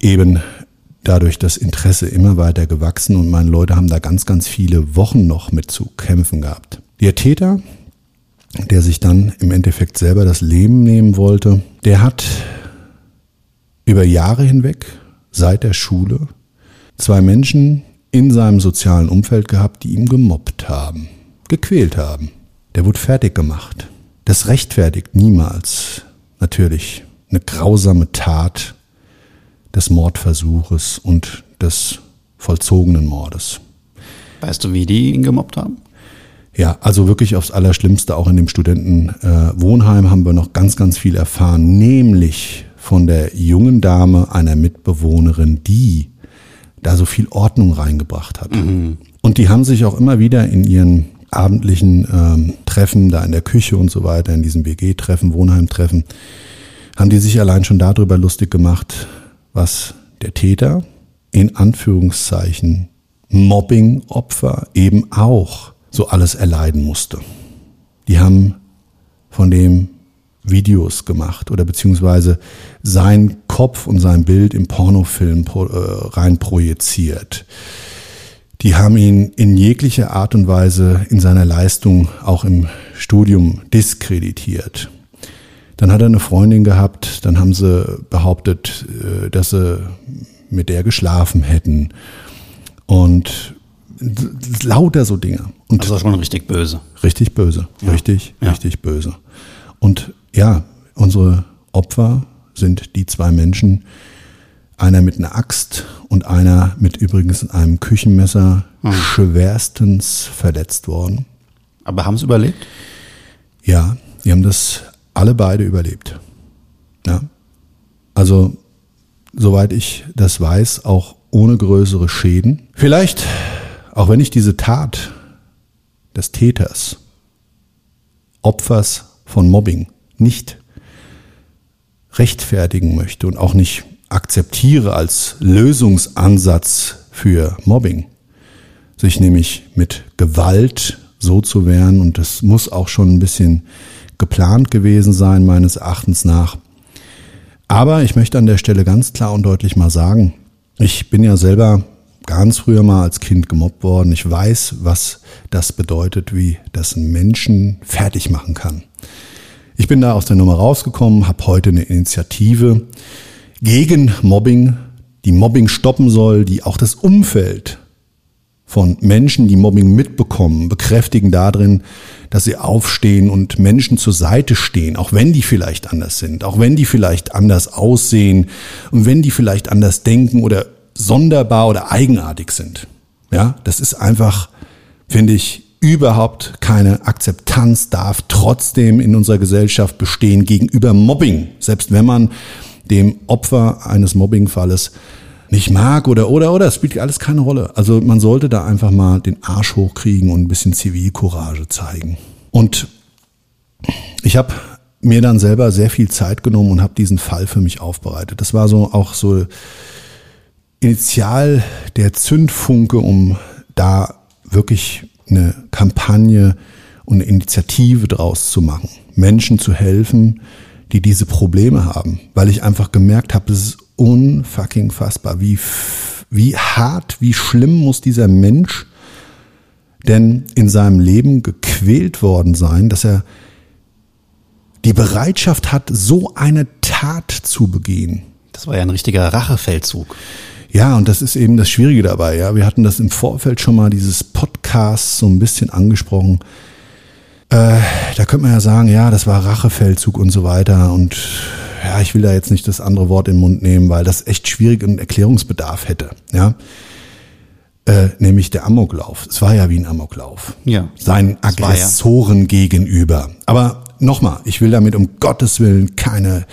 eben dadurch das Interesse immer weiter gewachsen und meine Leute haben da ganz, ganz viele Wochen noch mit zu kämpfen gehabt. Der Täter, der sich dann im Endeffekt selber das Leben nehmen wollte, der hat über Jahre hinweg seit der Schule zwei Menschen in seinem sozialen Umfeld gehabt, die ihm gemobbt haben, gequält haben der wurde fertig gemacht. Das rechtfertigt niemals natürlich eine grausame Tat des Mordversuches und des vollzogenen Mordes. Weißt du, wie die ihn gemobbt haben? Ja, also wirklich aufs Allerschlimmste, auch in dem Studentenwohnheim äh, haben wir noch ganz, ganz viel erfahren, nämlich von der jungen Dame, einer Mitbewohnerin, die da so viel Ordnung reingebracht hat. Mhm. Und die haben sich auch immer wieder in ihren abendlichen ähm, Treffen da in der Küche und so weiter, in diesem WG-Treffen, Wohnheim-Treffen, haben die sich allein schon darüber lustig gemacht, was der Täter in Anführungszeichen Mobbing-Opfer eben auch so alles erleiden musste. die haben von dem Videos gemacht oder beziehungsweise sein Kopf und sein Bild im Pornofilm äh, rein projiziert. Die haben ihn in jeglicher Art und Weise in seiner Leistung auch im Studium diskreditiert. Dann hat er eine Freundin gehabt, dann haben sie behauptet, äh, dass sie mit der geschlafen hätten. Und lauter so Dinge. Und Also schon richtig böse. Richtig böse. Ja. Richtig, Ja. richtig böse. Und ja, unsere Opfer sind die zwei Menschen, einer mit einer Axt und einer mit übrigens einem Küchenmesser Hm. schwerstens verletzt worden. Aber haben sie überlebt? Ja, die haben das alle beide überlebt. Ja. Also, soweit ich das weiß, auch ohne größere Schäden. Vielleicht, auch wenn ich diese Tat des Täters, Opfers von Mobbing nicht rechtfertigen möchte und auch nicht akzeptiere als Lösungsansatz für Mobbing, sich nämlich mit Gewalt so zu wehren und das muss auch schon ein bisschen geplant gewesen sein, meines Erachtens nach. Aber ich möchte an der Stelle ganz klar und deutlich mal sagen, ich bin ja selber ganz früher mal als Kind gemobbt worden. Ich weiß, was das bedeutet, wie das Menschen fertig machen kann. Ich bin da aus der Nummer rausgekommen, habe heute eine Initiative gegen Mobbing, die Mobbing stoppen soll, die auch das Umfeld von Menschen, die Mobbing mitbekommen, bekräftigen darin, dass sie aufstehen und Menschen zur Seite stehen, auch wenn die vielleicht anders sind, auch wenn die vielleicht anders aussehen und wenn die vielleicht anders denken oder sonderbar oder eigenartig sind. Ja, das ist einfach, finde ich, überhaupt keine Akzeptanz darf trotzdem in unserer Gesellschaft bestehen gegenüber Mobbing, selbst wenn man dem Opfer eines Mobbingfalles nicht mag oder oder oder, es spielt alles keine Rolle. Also man sollte da einfach mal den Arsch hochkriegen und ein bisschen Zivilcourage zeigen. Und ich habe mir dann selber sehr viel Zeit genommen und habe diesen Fall für mich aufbereitet. Das war so auch so initial der Zündfunke, um da wirklich eine Kampagne und eine Initiative draus zu machen, Menschen zu helfen, die diese Probleme haben, weil ich einfach gemerkt habe, es ist unfucking fassbar, wie, wie hart, wie schlimm muss dieser Mensch denn in seinem Leben gequält worden sein, dass er die Bereitschaft hat, so eine Tat zu begehen. Das war ja ein richtiger Rachefeldzug. Ja, und das ist eben das Schwierige dabei. Ja, wir hatten das im Vorfeld schon mal dieses Podcast so ein bisschen angesprochen. Äh, da könnte man ja sagen, ja, das war Rachefeldzug und so weiter. Und ja, ich will da jetzt nicht das andere Wort in den Mund nehmen, weil das echt schwierig und Erklärungsbedarf hätte. Ja, äh, nämlich der Amoklauf. Es war ja wie ein Amoklauf. Ja. Seinen Es war ja. Aggressoren gegenüber. Aber nochmal, ich will damit um Gottes Willen keine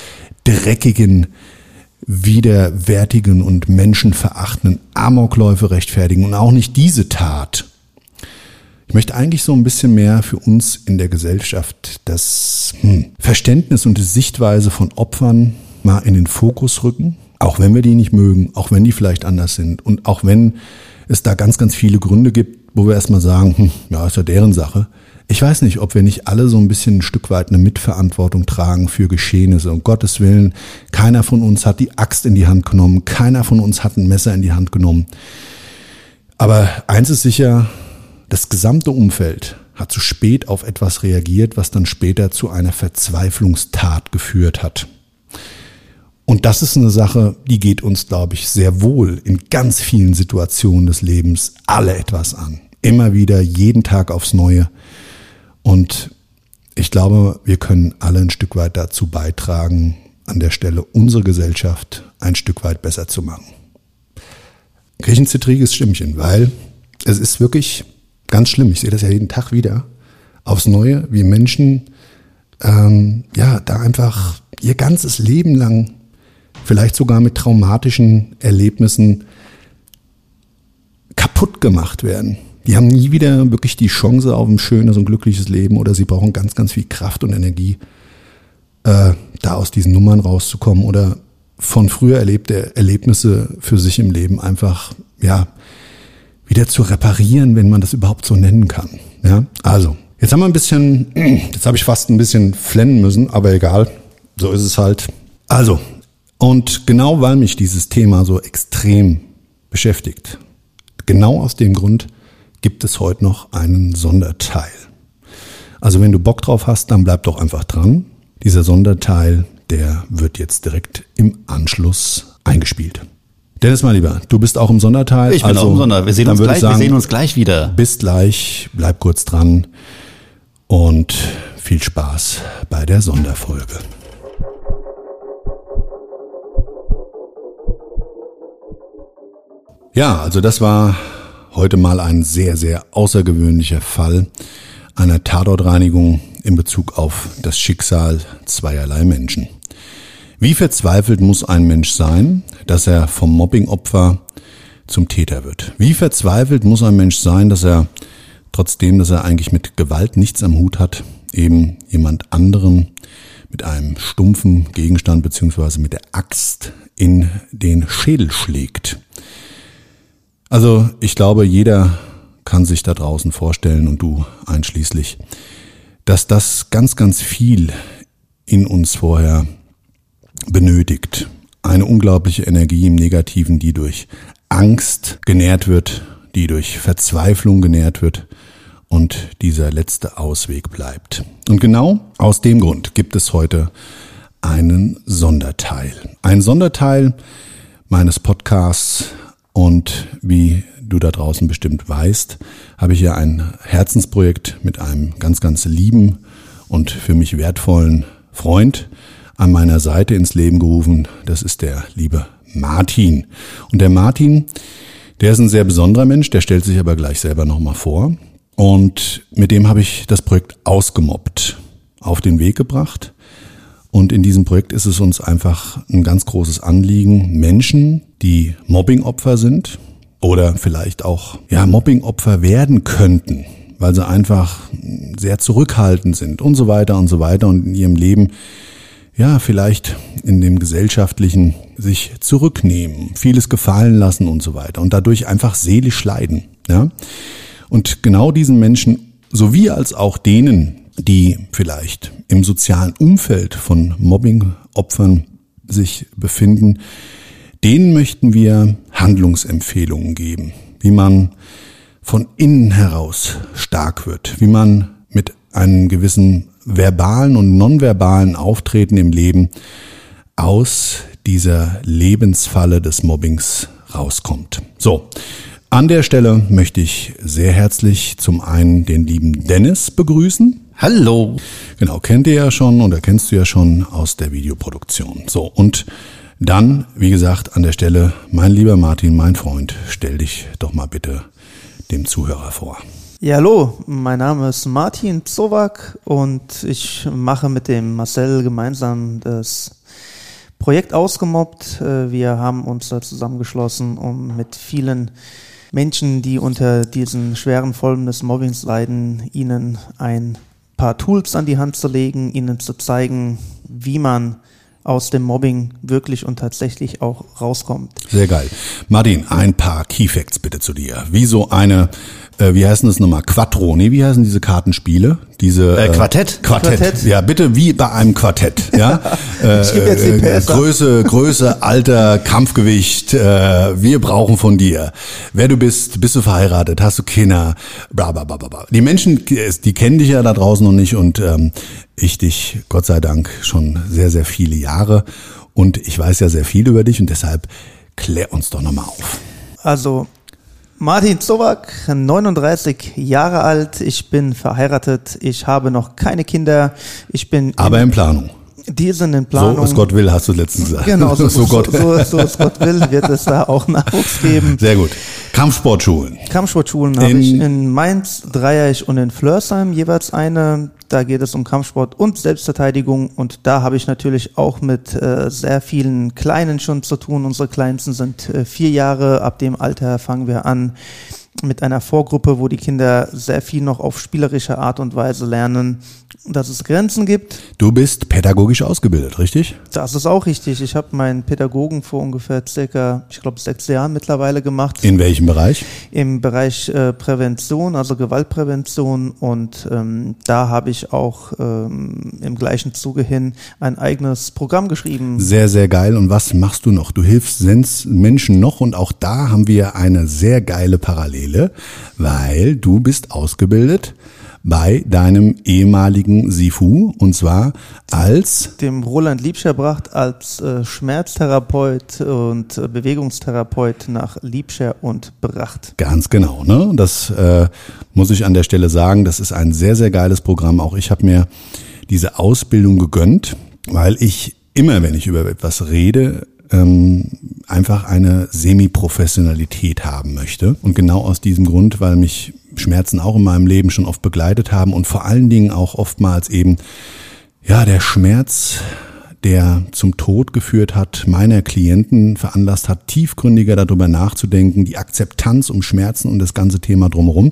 dreckigen widerwärtigen und menschenverachtenden Amokläufe rechtfertigen und auch nicht diese Tat. Ich möchte eigentlich so ein bisschen mehr für uns in der Gesellschaft das hm, Verständnis und die Sichtweise von Opfern mal in den Fokus rücken, auch wenn wir die nicht mögen, auch wenn die vielleicht anders sind und auch wenn es da ganz, ganz viele Gründe gibt, wo wir erstmal sagen, hm, ja, ist ja deren Sache. Ich weiß nicht, ob wir nicht alle so ein bisschen ein Stück weit eine Mitverantwortung tragen für Geschehnisse. Um Gottes Willen, keiner von uns hat die Axt in die Hand genommen, keiner von uns hat ein Messer in die Hand genommen. Aber eins ist sicher, das gesamte Umfeld hat zu spät auf etwas reagiert, was dann später zu einer Verzweiflungstat geführt hat. Und das ist eine Sache, die geht uns, glaube ich, sehr wohl in ganz vielen Situationen des Lebens alle etwas an. Immer wieder, jeden Tag aufs Neue. Und ich glaube, wir können alle ein Stück weit dazu beitragen, an der Stelle unsere Gesellschaft ein Stück weit besser zu machen. Zittriges Stimmchen, weil es ist wirklich ganz schlimm. Ich sehe das ja jeden Tag wieder aufs Neue, wie Menschen ähm, ja da einfach ihr ganzes Leben lang vielleicht sogar mit traumatischen Erlebnissen kaputt gemacht werden. Die haben nie wieder wirklich die Chance auf ein schönes und glückliches Leben oder sie brauchen ganz, ganz viel Kraft und Energie, äh, da aus diesen Nummern rauszukommen oder von früher erlebte Erlebnisse für sich im Leben einfach, ja, wieder zu reparieren, wenn man das überhaupt so nennen kann. Ja, also, Jetzt haben wir ein bisschen, jetzt habe ich fast ein bisschen flennen müssen, aber egal, so ist es halt. Also, und genau weil mich dieses Thema so extrem beschäftigt, genau aus dem Grund gibt es heute noch einen Sonderteil. Also wenn du Bock drauf hast, dann bleib doch einfach dran. Dieser Sonderteil, der wird jetzt direkt im Anschluss eingespielt. Dennis, mal lieber, du bist auch im Sonderteil. Ich bin also, auch im Sonderteil. Wir sehen, uns gleich, sagen, wir sehen uns gleich wieder. Bis gleich, bleib kurz dran und viel Spaß bei der Sonderfolge. Ja, also das war heute mal ein sehr, sehr außergewöhnlicher Fall einer Tatortreinigung in Bezug auf das Schicksal zweierlei Menschen. Wie verzweifelt muss ein Mensch sein, dass er vom Mobbingopfer zum Täter wird? Wie verzweifelt muss ein Mensch sein, dass er, trotzdem, dass er eigentlich mit Gewalt nichts am Hut hat, eben jemand anderen mit einem stumpfen Gegenstand beziehungsweise mit der Axt in den Schädel schlägt? Also ich glaube, jeder kann sich da draußen vorstellen und du einschließlich, dass das ganz, ganz viel in uns vorher benötigt. Eine unglaubliche Energie im Negativen, die durch Angst genährt wird, die durch Verzweiflung genährt wird und dieser letzte Ausweg bleibt. Und genau aus dem Grund gibt es heute einen Sonderteil. Ein Sonderteil meines Podcasts und wie du da draußen bestimmt weißt, habe ich hier ein Herzensprojekt mit einem ganz, ganz lieben und für mich wertvollen Freund an meiner Seite ins Leben gerufen. Das ist der liebe Martin. Und der Martin, der ist ein sehr besonderer Mensch, der stellt sich aber gleich selber nochmal vor. Und mit dem habe ich das Projekt ausgemobbt, auf den Weg gebracht. Und in diesem Projekt ist es uns einfach ein ganz großes Anliegen, Menschen, die Mobbingopfer sind oder vielleicht auch ja, Mobbingopfer werden könnten, weil sie einfach sehr zurückhaltend sind und so weiter und so weiter und in ihrem Leben ja, vielleicht in dem gesellschaftlichen sich zurücknehmen, vieles gefallen lassen und so weiter und dadurch einfach seelisch leiden, ja. Und genau diesen Menschen sowie als auch denen, die vielleicht im sozialen Umfeld von Mobbingopfern sich befinden, denen möchten wir Handlungsempfehlungen geben, wie man von innen heraus stark wird, wie man einem gewissen verbalen und nonverbalen Auftreten im Leben aus dieser Lebensfalle des Mobbings rauskommt. So, an der Stelle möchte ich sehr herzlich zum einen den lieben Dennis begrüßen. Hallo. Genau, kennt ihr ja schon oder kennst du ja schon aus der Videoproduktion. So, und dann, wie gesagt, an der Stelle, mein lieber Martin, mein Freund, stell dich doch mal bitte dem Zuhörer vor. Ja, hallo, mein Name ist Martin Zowak und ich mache mit dem Marcel gemeinsam das Projekt ausgemobbt. Äh, wir haben uns da zusammengeschlossen, um mit vielen Menschen, die unter diesen schweren Folgen des Mobbings leiden, ihnen ein paar Tools an die Hand zu legen, ihnen zu zeigen, wie man aus dem Mobbing wirklich und tatsächlich auch rauskommt. Sehr geil. Martin, ein paar Key Facts bitte zu dir. Wie so eine äh, wie heißen das nochmal? Quattro, nee, wie heißen diese Kartenspiele? Diese äh, Quartett? Quartett. Quartett. Ja, bitte wie bei einem Quartett. Ja, äh, Ich gebe jetzt die äh. Größe, Größe, Alter, Kampfgewicht. Äh, wir brauchen von dir. Wer du bist, bist du verheiratet, hast du Kinder, bla bla bla bla. bla. Die Menschen, die kennen dich ja da draußen noch nicht und ähm, ich dich, Gott sei Dank, schon sehr sehr viele Jahre und ich weiß ja sehr viel über dich und deshalb klär uns doch nochmal auf. Also Martin Zowak, 39 Jahre alt, ich bin verheiratet, ich habe noch keine Kinder, ich bin Aber in, in Planung. Die sind in Planung. So es Gott will, hast du letztens gesagt. Genau, so, so Gott. so, so es Gott will, wird es da auch Nachwuchs geben. Sehr gut. Kampfsportschulen. Kampfsportschulen habe ich in Mainz, Dreieich und in Flörsheim jeweils eine. Da geht es um Kampfsport und Selbstverteidigung und da habe ich natürlich auch mit äh, sehr vielen Kleinen schon zu tun. Unsere Kleinsten sind äh, vier Jahre. Ab dem Alter fangen wir an mit einer Vorgruppe, wo die Kinder sehr viel noch auf spielerische Art und Weise lernen dass es Grenzen gibt. Du bist pädagogisch ausgebildet, richtig? Das ist auch richtig. Ich habe meinen Pädagogen vor ungefähr circa, ich glaube, sechs Jahren mittlerweile gemacht. In welchem Bereich? Im Bereich äh, Prävention, also Gewaltprävention. Und ähm, da habe ich auch ähm, im gleichen Zuge hin ein eigenes Programm geschrieben. Sehr, sehr geil. Und was machst du noch? Du hilfst Sens Menschen noch und auch da haben wir eine sehr geile Parallele, weil du bist ausgebildet bei deinem ehemaligen Sifu und zwar als dem Roland Liebscher-Bracht als äh, Schmerztherapeut und äh, Bewegungstherapeut nach Liebscher und Bracht. Ganz genau, ne? Das äh, muss ich an der Stelle sagen, das ist ein sehr, sehr geiles Programm. Auch ich habe mir diese Ausbildung gegönnt, weil ich immer, wenn ich über etwas rede, ähm, einfach eine Semi-Professionalität haben möchte. Und genau aus diesem Grund, weil mich Schmerzen auch in meinem Leben schon oft begleitet haben und vor allen Dingen auch oftmals eben, ja, der Schmerz, der zum Tod geführt hat, meiner Klienten veranlasst hat, tiefgründiger darüber nachzudenken, die Akzeptanz um Schmerzen und das ganze Thema drumherum.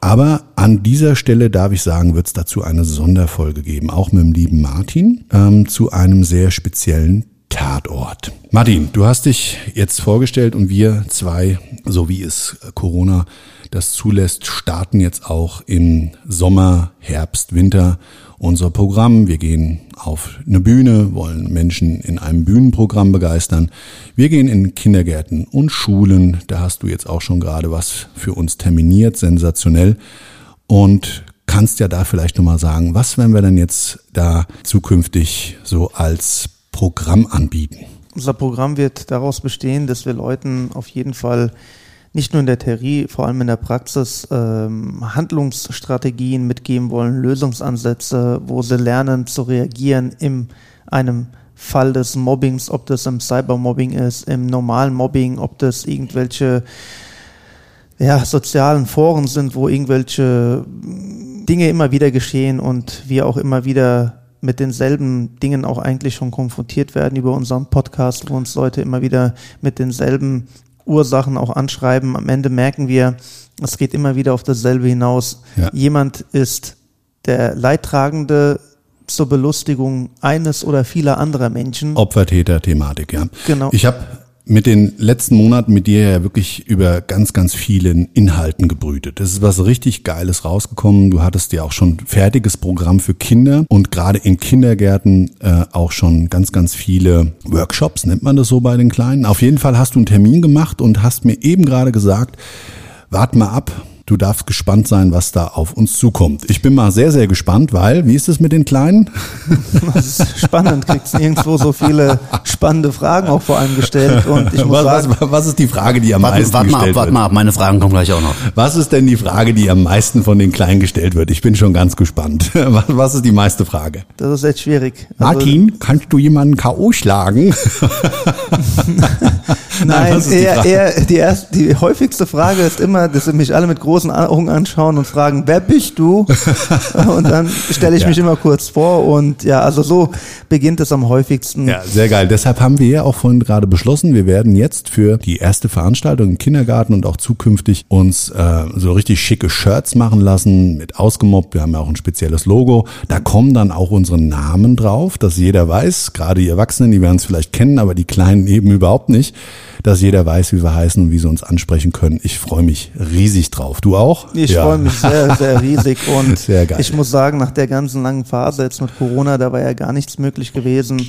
Aber an dieser Stelle darf ich sagen, wird es dazu eine Sonderfolge geben, auch mit dem lieben Martin, ähm, zu einem sehr speziellen Tatort. Martin, du hast dich jetzt vorgestellt und wir zwei, so wie es Corona das zulässt, starten jetzt auch im Sommer, Herbst, Winter unser Programm. Wir gehen auf eine Bühne, wollen Menschen in einem Bühnenprogramm begeistern. Wir gehen in Kindergärten und Schulen. Da hast du jetzt auch schon gerade was für uns terminiert, sensationell. Und kannst ja da vielleicht nochmal sagen, was werden wir denn jetzt da zukünftig so als Programm anbieten? Unser Programm wird daraus bestehen, dass wir Leuten auf jeden Fall nicht nur in der Theorie, vor allem in der Praxis ähm, Handlungsstrategien mitgeben wollen, Lösungsansätze, wo sie lernen zu reagieren in einem Fall des Mobbings, ob das im Cybermobbing ist, im normalen Mobbing, ob das irgendwelche ja, sozialen Foren sind, wo irgendwelche Dinge immer wieder geschehen und wir auch immer wieder mit denselben Dingen auch eigentlich schon konfrontiert werden über unseren Podcast, wo uns Leute immer wieder mit denselben Ursachen auch anschreiben. Am Ende merken wir, es geht immer wieder auf dasselbe hinaus. Ja. Jemand ist der Leidtragende zur Belustigung eines oder vieler anderer Menschen. Opfertäter-Thematik, ja. Genau. Ich habe mit den letzten Monaten mit dir ja wirklich über ganz, ganz vielen Inhalten gebrütet. Es ist was richtig Geiles rausgekommen. Du hattest ja auch schon fertiges Programm für Kinder und gerade in Kindergärten äh, auch schon ganz, ganz viele Workshops, nennt man das so bei den Kleinen. Auf jeden Fall hast du einen Termin gemacht und hast mir eben gerade gesagt, wart mal ab, Du darfst gespannt sein, was da auf uns zukommt. Ich bin mal sehr, sehr gespannt, weil, wie ist es mit den Kleinen? Das ist spannend, kriegst nirgendwo so viele spannende Fragen auch vor allem gestellt. Und ich muss was, sagen, was, was ist die Frage, die am Warte, meisten warte mal gestellt ab, warte wird? mal ab, meine Fragen kommen gleich auch noch. Was ist denn die Frage, die am meisten von den Kleinen gestellt wird? Ich bin schon ganz gespannt. Was, was ist die meiste Frage? das ist echt schwierig. Also, Martin, kannst du jemanden K.O. schlagen? Nein, was ist die eher, eher die, erste, die häufigste Frage ist immer, dass sie mich alle mit großen Augen anschauen und fragen, wer bist du? und dann stelle ich Ja. mich immer kurz vor und ja, also so beginnt es am häufigsten. Ja, sehr geil. Deshalb haben wir ja auch vorhin gerade beschlossen, wir werden jetzt für die erste Veranstaltung im Kindergarten und auch zukünftig uns äh, so richtig schicke Shirts machen lassen mit ausgemobbt. Wir haben ja auch ein spezielles Logo. Da kommen dann auch unsere Namen drauf, dass jeder weiß, gerade die Erwachsenen, die werden es vielleicht kennen, aber die Kleinen eben überhaupt nicht, dass jeder weiß, wie wir heißen und wie sie uns ansprechen können. Ich freue mich riesig drauf. Du auch? Ich Ja. freue mich sehr, sehr riesig und Sehr geil. ich muss sagen, nach der ganzen langen Phase jetzt mit Corona, da war ja gar nichts möglich gewesen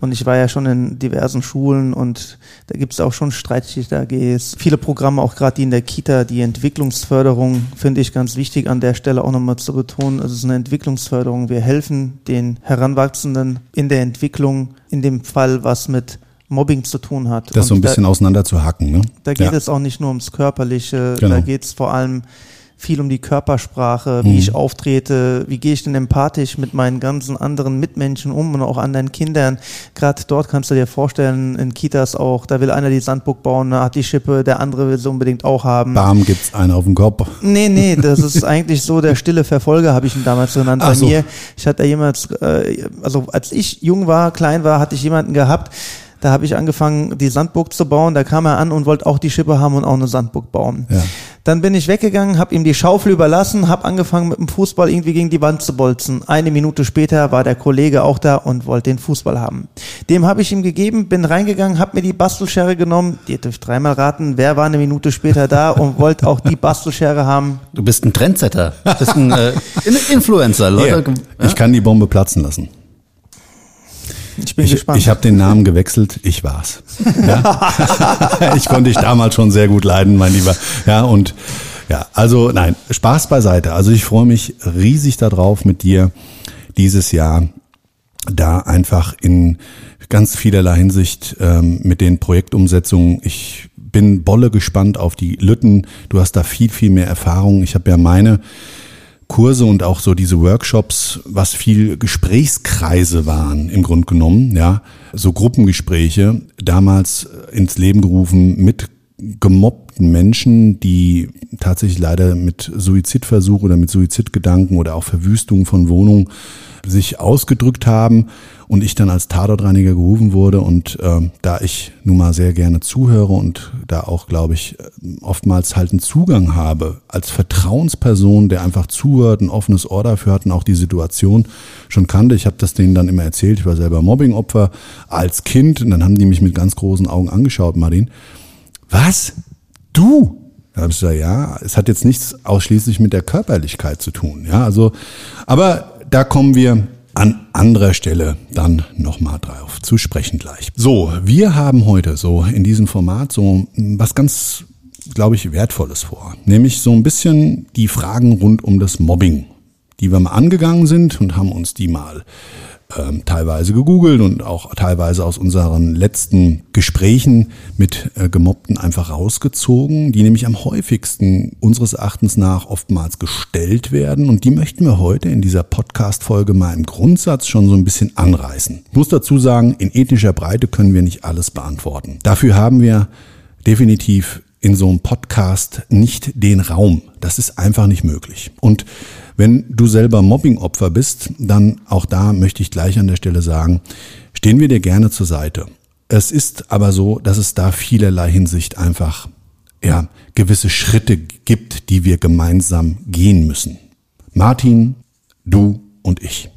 und ich war ja schon in diversen Schulen und da gibt es auch schon Streitschlichter-AGs, viele Programme, auch gerade die in der Kita, die Entwicklungsförderung finde ich ganz wichtig an der Stelle auch nochmal zu betonen, es ist eine Entwicklungsförderung. Wir helfen den Heranwachsenden in der Entwicklung, in dem Fall, was mit Mobbing zu tun hat. Das so ein Und da- bisschen auseinander zu hacken, ne? da geht ja. es auch nicht nur ums Körperliche, Genau. da geht es vor allem viel um die Körpersprache, wie Mhm. ich auftrete, wie gehe ich denn empathisch mit meinen ganzen anderen Mitmenschen um und auch anderen Kindern. Gerade dort kannst du dir vorstellen, in Kitas auch, da will einer die Sandburg bauen, hat die Schippe, der andere will sie unbedingt auch haben. Bam, gibt's einen auf dem Kopf. Nee, nee, das ist eigentlich so der stille Verfolger, habe ich ihn damals genannt Ach bei so. mir. Ich hatte jemals, äh, also als ich jung war, klein war, hatte ich jemanden gehabt, Da habe ich angefangen, die Sandburg zu bauen. Da kam er an und wollte auch die Schippe haben und auch eine Sandburg bauen. Ja. Dann bin ich weggegangen, habe ihm die Schaufel überlassen, habe angefangen mit dem Fußball irgendwie gegen die Wand zu bolzen. Eine Minute später war der Kollege auch da und wollte den Fußball haben. Dem habe ich ihm gegeben, bin reingegangen, habe mir die Bastelschere genommen. Ihr dürft dreimal raten, wer war eine Minute später da und wollte auch die Bastelschere haben. Du bist ein Trendsetter. Du bist ein äh, In- Influencer. Leute, Hier, ich kann die Bombe platzen lassen. Ich bin Ich, gespannt. ich habe den Namen gewechselt, ich war's. Ja? ich konnte dich damals schon sehr gut leiden, mein Lieber. Ja, und ja, also nein, Spaß beiseite. Also ich freue mich riesig darauf, mit dir dieses Jahr da einfach in ganz vielerlei Hinsicht ähm, mit den Projektumsetzungen. Ich bin bolle gespannt auf die Lütten. Du hast da viel, viel mehr Erfahrung. Ich habe ja meine Kurse und auch so diese Workshops, was viel Gesprächskreise waren im Grunde genommen, ja, so Gruppengespräche, damals ins Leben gerufen mit gemobbten Menschen, die tatsächlich leider mit Suizidversuch oder mit Suizidgedanken oder auch Verwüstung von Wohnungen sich ausgedrückt haben und ich dann als Tatortreiniger gerufen wurde und ähm, da ich nun mal sehr gerne zuhöre und da auch, glaube ich, oftmals halt einen Zugang habe als Vertrauensperson, der einfach zuhört, ein offenes Ohr dafür hat und auch die Situation schon kannte. Ich habe das denen dann immer erzählt, ich war selber Mobbingopfer als Kind und dann haben die mich mit ganz großen Augen angeschaut, Martin. Was? Du? Da habe ich gesagt, ja, es hat jetzt nichts ausschließlich mit der Körperlichkeit zu tun. Ja, also, aber da kommen wir an anderer Stelle dann nochmal drauf zu sprechen gleich. So, wir haben heute so in diesem Format so was ganz, glaube ich, Wertvolles vor. Nämlich so ein bisschen die Fragen rund um das Mobbing, die wir mal angegangen sind und haben uns die mal ähm, teilweise gegoogelt und auch teilweise aus unseren letzten Gesprächen mit äh, Gemobbten einfach rausgezogen, die nämlich am häufigsten unseres Erachtens nach oftmals gestellt werden und die möchten wir heute in dieser Podcast-Folge mal im Grundsatz schon so ein bisschen anreißen. Ich muss dazu sagen, in ethischer Breite können wir nicht alles beantworten. Dafür haben wir definitiv in so einem Podcast nicht den Raum. Das ist einfach nicht möglich. Und wenn du selber Mobbingopfer bist, dann auch da möchte ich gleich an der Stelle sagen, stehen wir dir gerne zur Seite. Es ist aber so, dass es da vielerlei Hinsicht einfach ja, gewisse Schritte gibt, die wir gemeinsam gehen müssen. Martin, du und ich.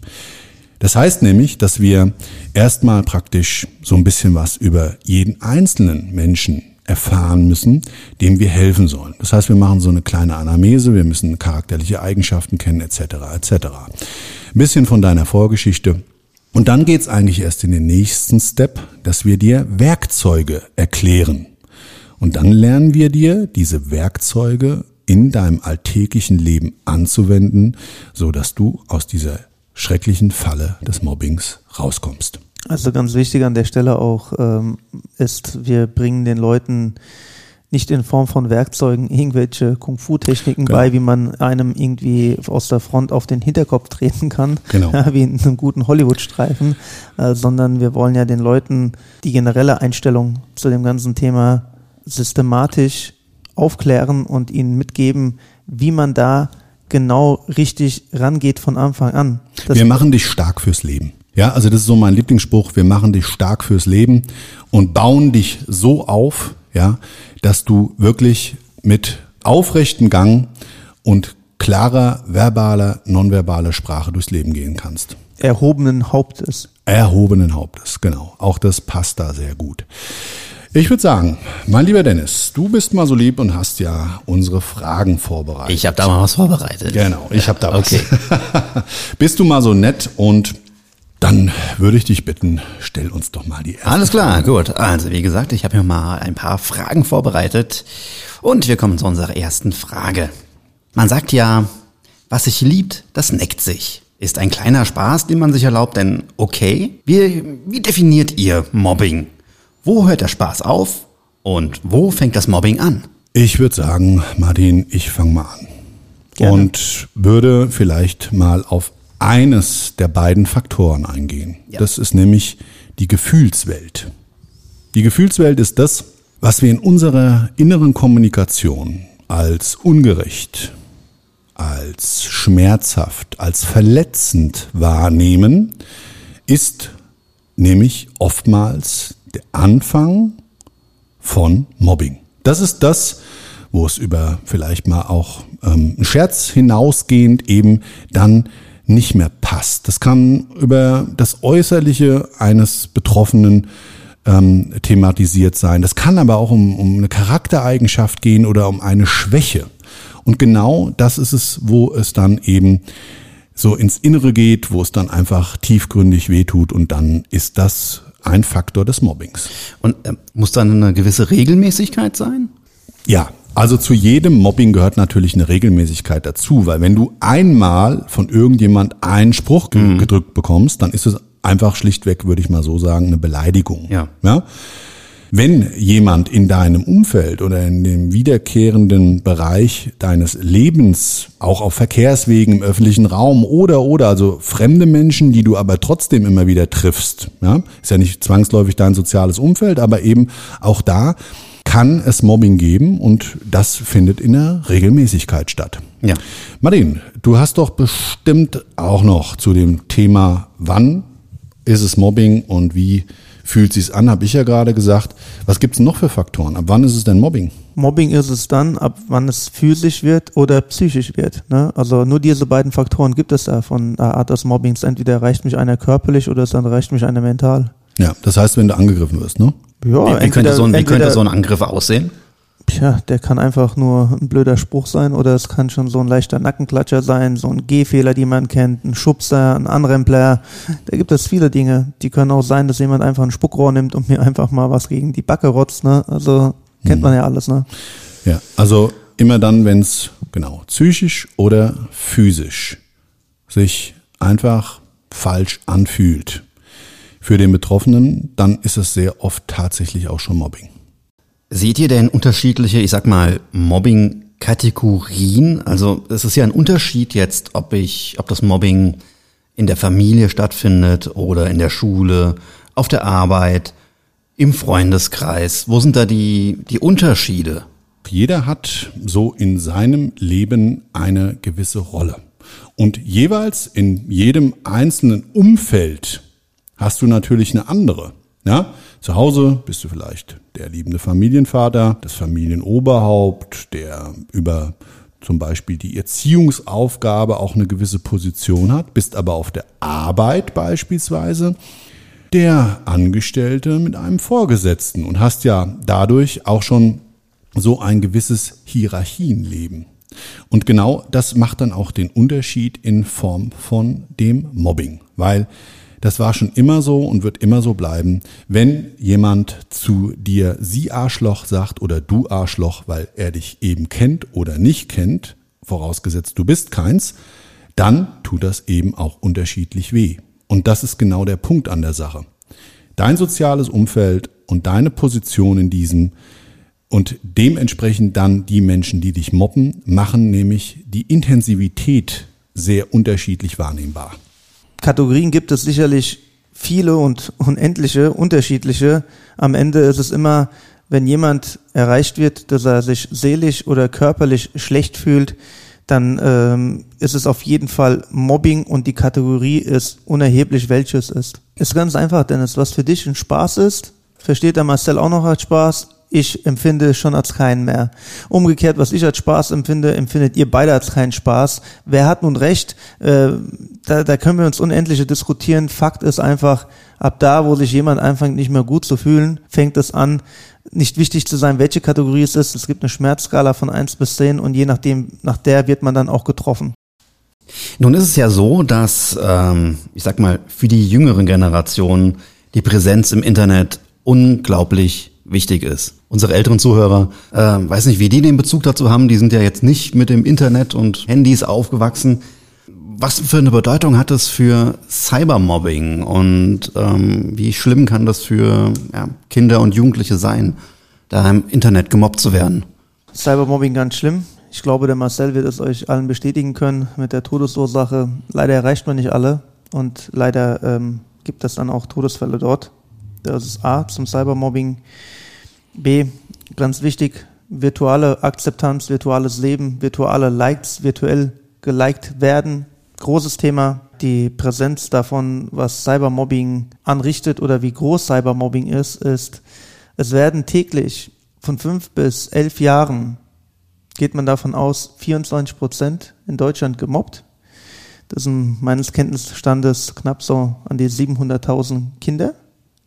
Das heißt nämlich, dass wir erstmal praktisch so ein bisschen was über jeden einzelnen Menschen erfahren müssen, dem wir helfen sollen. Das heißt, wir machen so eine kleine Anamnese, wir müssen charakterliche Eigenschaften kennen, etc. etc. Ein bisschen von deiner Vorgeschichte. Und dann geht's eigentlich erst in den nächsten Step, dass wir dir Werkzeuge erklären. Und dann lernen wir dir diese Werkzeuge in deinem alltäglichen Leben anzuwenden, so dass du aus dieser schrecklichen Falle des Mobbings rauskommst. Also ganz wichtig an der Stelle auch ähm, ist, wir bringen den Leuten nicht in Form von Werkzeugen irgendwelche Kung-Fu-Techniken Genau. bei, wie man einem irgendwie aus der Front auf den Hinterkopf treten kann, Genau. ja, wie in einem guten Hollywood-Streifen, äh, sondern wir wollen ja den Leuten die generelle Einstellung zu dem ganzen Thema systematisch aufklären und ihnen mitgeben, wie man da genau richtig rangeht von Anfang an. Das wir machen dich stark fürs Leben. Ja, also das ist so mein Lieblingsspruch. Wir machen dich stark fürs Leben und bauen dich so auf, ja, dass du wirklich mit aufrechtem Gang und klarer verbaler, nonverbaler Sprache durchs Leben gehen kannst. erhobenen Hauptes. Erhobenen Hauptes, genau. Auch das passt da sehr gut. Ich würde sagen, mein lieber Dennis, du bist mal so lieb und hast ja unsere Fragen vorbereitet. Ich habe da mal was vorbereitet. Genau, ich habe da was. Okay. Bist du mal so nett und dann würde ich dich bitten, stell uns doch mal die erste. Alles klar, gut. Also wie gesagt, ich habe mir mal ein paar Fragen vorbereitet und wir kommen zu unserer ersten Frage. Man sagt ja, was sich liebt, das neckt sich. Ist ein kleiner Spaß, den man sich erlaubt, denn okay, wie, wie definiert ihr Mobbing? Wo hört der Spaß auf und wo fängt das Mobbing an? Ich würde sagen, Martin, ich fange mal an. Gerne. Und würde vielleicht mal auf eines der beiden Faktoren eingehen. Ja. Das ist nämlich die Gefühlswelt. Die Gefühlswelt ist das, was wir in unserer inneren Kommunikation als ungerecht, als schmerzhaft, als verletzend wahrnehmen, ist nämlich oftmals der Anfang von Mobbing. Das ist das, wo es über vielleicht mal auch ähm, einen Scherz hinausgehend eben dann nicht mehr passt. Das kann über das Äußerliche eines Betroffenen ähm, thematisiert sein. Das kann aber auch um, um eine Charaktereigenschaft gehen oder um eine Schwäche. Und genau das ist es, wo es dann eben so ins Innere geht, wo es dann einfach tiefgründig wehtut und dann ist das ein Faktor des Mobbings. Und äh, muss dann eine gewisse Regelmäßigkeit sein? Ja, also zu jedem Mobbing gehört natürlich eine Regelmäßigkeit dazu, weil wenn du einmal von irgendjemand einen Spruch mhm. gedrückt bekommst, dann ist es einfach schlichtweg, würde ich mal so sagen, eine Beleidigung. Ja. ja? Wenn jemand in deinem Umfeld oder in dem wiederkehrenden Bereich deines Lebens, auch auf Verkehrswegen im öffentlichen Raum oder oder also fremde Menschen, die du aber trotzdem immer wieder triffst, ja, ist ja nicht zwangsläufig dein soziales Umfeld, aber eben auch da kann es Mobbing geben und das findet in der Regelmäßigkeit statt. Ja. Martin, du hast doch bestimmt auch noch zu dem Thema, wann ist es Mobbing und wie fühlt sich's an, habe ich ja gerade gesagt. Was gibt's noch für Faktoren? Ab wann ist es denn Mobbing? Mobbing ist es dann, ab wann es physisch wird oder psychisch wird. Ne? Also nur diese beiden Faktoren gibt es da von der Art des Mobbings. Entweder erreicht mich einer körperlich oder es erreicht mich einer mental. Ja, das heißt, wenn du angegriffen wirst, ne? Ja, wie, wie, entweder, könnte so ein, wie könnte so ein Angriff aussehen? Tja, der kann einfach nur ein blöder Spruch sein oder es kann schon so ein leichter Nackenklatscher sein, so ein Gehfehler, die man kennt, ein Schubser, ein Anrempler. Da gibt es viele Dinge. Die können auch sein, dass jemand einfach ein Spuckrohr nimmt und mir einfach mal was gegen die Backe rotzt. Ne? Also kennt hm. man ja alles. Ne? Ja, also immer dann, wenn es genau psychisch oder physisch sich einfach falsch anfühlt für den Betroffenen, dann ist es sehr oft tatsächlich auch schon Mobbing. Seht ihr denn unterschiedliche, ich sag mal, Mobbing-Kategorien? Also es ist ja ein Unterschied jetzt, ob ich, ob das Mobbing in der Familie stattfindet oder in der Schule, auf der Arbeit, im Freundeskreis. Wo sind da die, die Unterschiede? Jeder hat so in seinem Leben eine gewisse Rolle. Und jeweils in jedem einzelnen Umfeld hast du natürlich eine andere. Ja? Zu Hause bist du vielleicht der liebende Familienvater, das Familienoberhaupt, der über zum Beispiel die Erziehungsaufgabe auch eine gewisse Position hat, bist aber auf der Arbeit beispielsweise der Angestellte mit einem Vorgesetzten und hast ja dadurch auch schon so ein gewisses Hierarchienleben. Und genau das macht dann auch den Unterschied in Form von dem Mobbing, weil das war schon immer so und wird immer so bleiben. Wenn jemand zu dir sie Arschloch sagt oder du Arschloch, weil er dich eben kennt oder nicht kennt, vorausgesetzt du bist keins, dann tut das eben auch unterschiedlich weh. Und das ist genau der Punkt an der Sache. Dein soziales Umfeld und deine Position in diesem und dementsprechend dann die Menschen, die dich mobben, machen nämlich die Intensivität sehr unterschiedlich wahrnehmbar. Kategorien gibt es sicherlich viele und unendliche, unterschiedliche. Am Ende ist es immer, wenn jemand erreicht wird, dass er sich seelisch oder körperlich schlecht fühlt, dann ähm, ist es auf jeden Fall Mobbing und die Kategorie ist unerheblich, welches ist. Ist ganz einfach, Dennis. Was für dich ein Spaß ist, versteht der Marcel auch noch als Spaß, ich empfinde schon als keinen mehr. Umgekehrt, was ich als Spaß empfinde, empfindet ihr beide als keinen Spaß. Wer hat nun recht? Äh, da, da können wir uns unendliche diskutieren. Fakt ist einfach, ab da, wo sich jemand anfängt, nicht mehr gut zu fühlen, fängt es an, nicht wichtig zu sein, welche Kategorie es ist. Es gibt eine Schmerzskala von eins bis zehn und je nachdem, nach der wird man dann auch getroffen. Nun ist es ja so, dass, ähm, ich sag mal, für die jüngeren Generationen die Präsenz im Internet unglaublich wichtig ist. Unsere älteren Zuhörer, äh, weiß nicht, wie die den Bezug dazu haben, die sind ja jetzt nicht mit dem Internet und Handys aufgewachsen. Was für eine Bedeutung hat das für Cybermobbing und ähm, wie schlimm kann das für ja, Kinder und Jugendliche sein, da im Internet gemobbt zu werden? Cybermobbing ganz schlimm. Ich glaube, der Marcel wird es euch allen bestätigen können mit der Todesursache. Leider erreicht man nicht alle und leider ähm, gibt es dann auch Todesfälle dort. Das ist A zum Cybermobbing. B, ganz wichtig, virtuelle Akzeptanz, virtuelles Leben, virtuelle Likes, virtuell geliked werden, großes Thema. Die Präsenz davon, was Cybermobbing anrichtet oder wie groß Cybermobbing ist, ist, es werden täglich von fünf bis elf Jahren, geht man davon aus, 24 Prozent in Deutschland gemobbt. Das sind meines Kenntnisstandes knapp so an die 700.000 Kinder.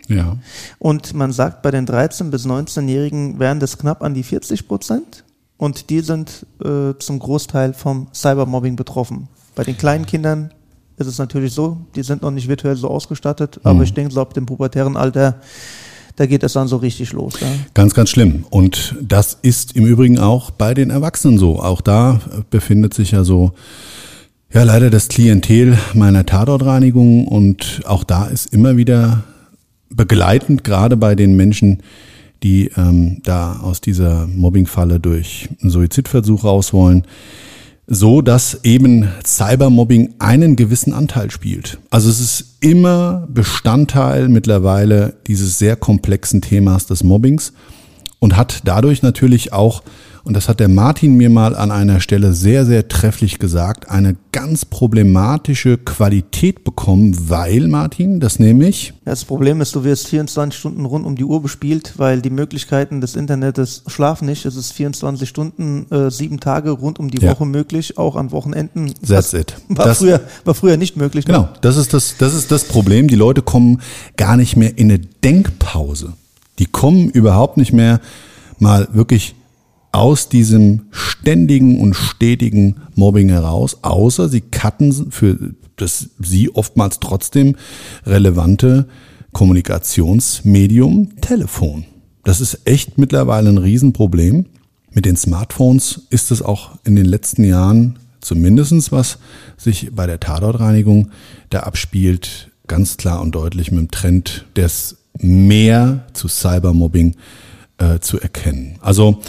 Ja. Und man sagt, bei den 13- bis 19-Jährigen wären das knapp an die 40 Prozent. Und die sind äh, zum Großteil vom Cybermobbing betroffen. Bei den kleinen Kindern ist es natürlich so, die sind noch nicht virtuell so ausgestattet, aber ich denke, so ab dem pubertären Alter, da geht es dann so richtig los. Ja. Ganz, ganz schlimm. Und das ist im Übrigen auch bei den Erwachsenen so. Auch da befindet sich ja so, ja, leider das Klientel meiner Tatortreinigung. Und auch da ist immer wieder begleitend, gerade bei den Menschen, die ähm, da aus dieser Mobbingfalle durch einen Suizidversuch raus wollen, so dass eben Cybermobbing einen gewissen Anteil spielt. Also es ist immer Bestandteil mittlerweile dieses sehr komplexen Themas des Mobbings und hat dadurch natürlich auch und das hat der Martin mir mal an einer Stelle sehr, sehr trefflich gesagt, eine ganz problematische Qualität bekommen, weil, Martin, das nämlich. Das Problem ist, du wirst 24 Stunden rund um die Uhr bespielt, weil die Möglichkeiten des Internets schlafen nicht. Es ist 24 Stunden, äh, sieben Tage rund um die Ja. Woche möglich, auch an Wochenenden. That's Das it. War, Das- früher, war früher nicht möglich. ne? Genau, das ist das, das ist das Problem. Die Leute kommen gar nicht mehr in eine Denkpause. Die kommen überhaupt nicht mehr mal wirklich aus diesem ständigen und stetigen Mobbing heraus, außer sie cutten für das sie oftmals trotzdem relevante Kommunikationsmedium Telefon. Das ist echt mittlerweile ein Riesenproblem. Mit den Smartphones ist es auch in den letzten Jahren zumindestens was sich bei der Tatortreinigung da abspielt, ganz klar und deutlich mit dem Trend des mehr zu Cybermobbing äh, zu erkennen. Also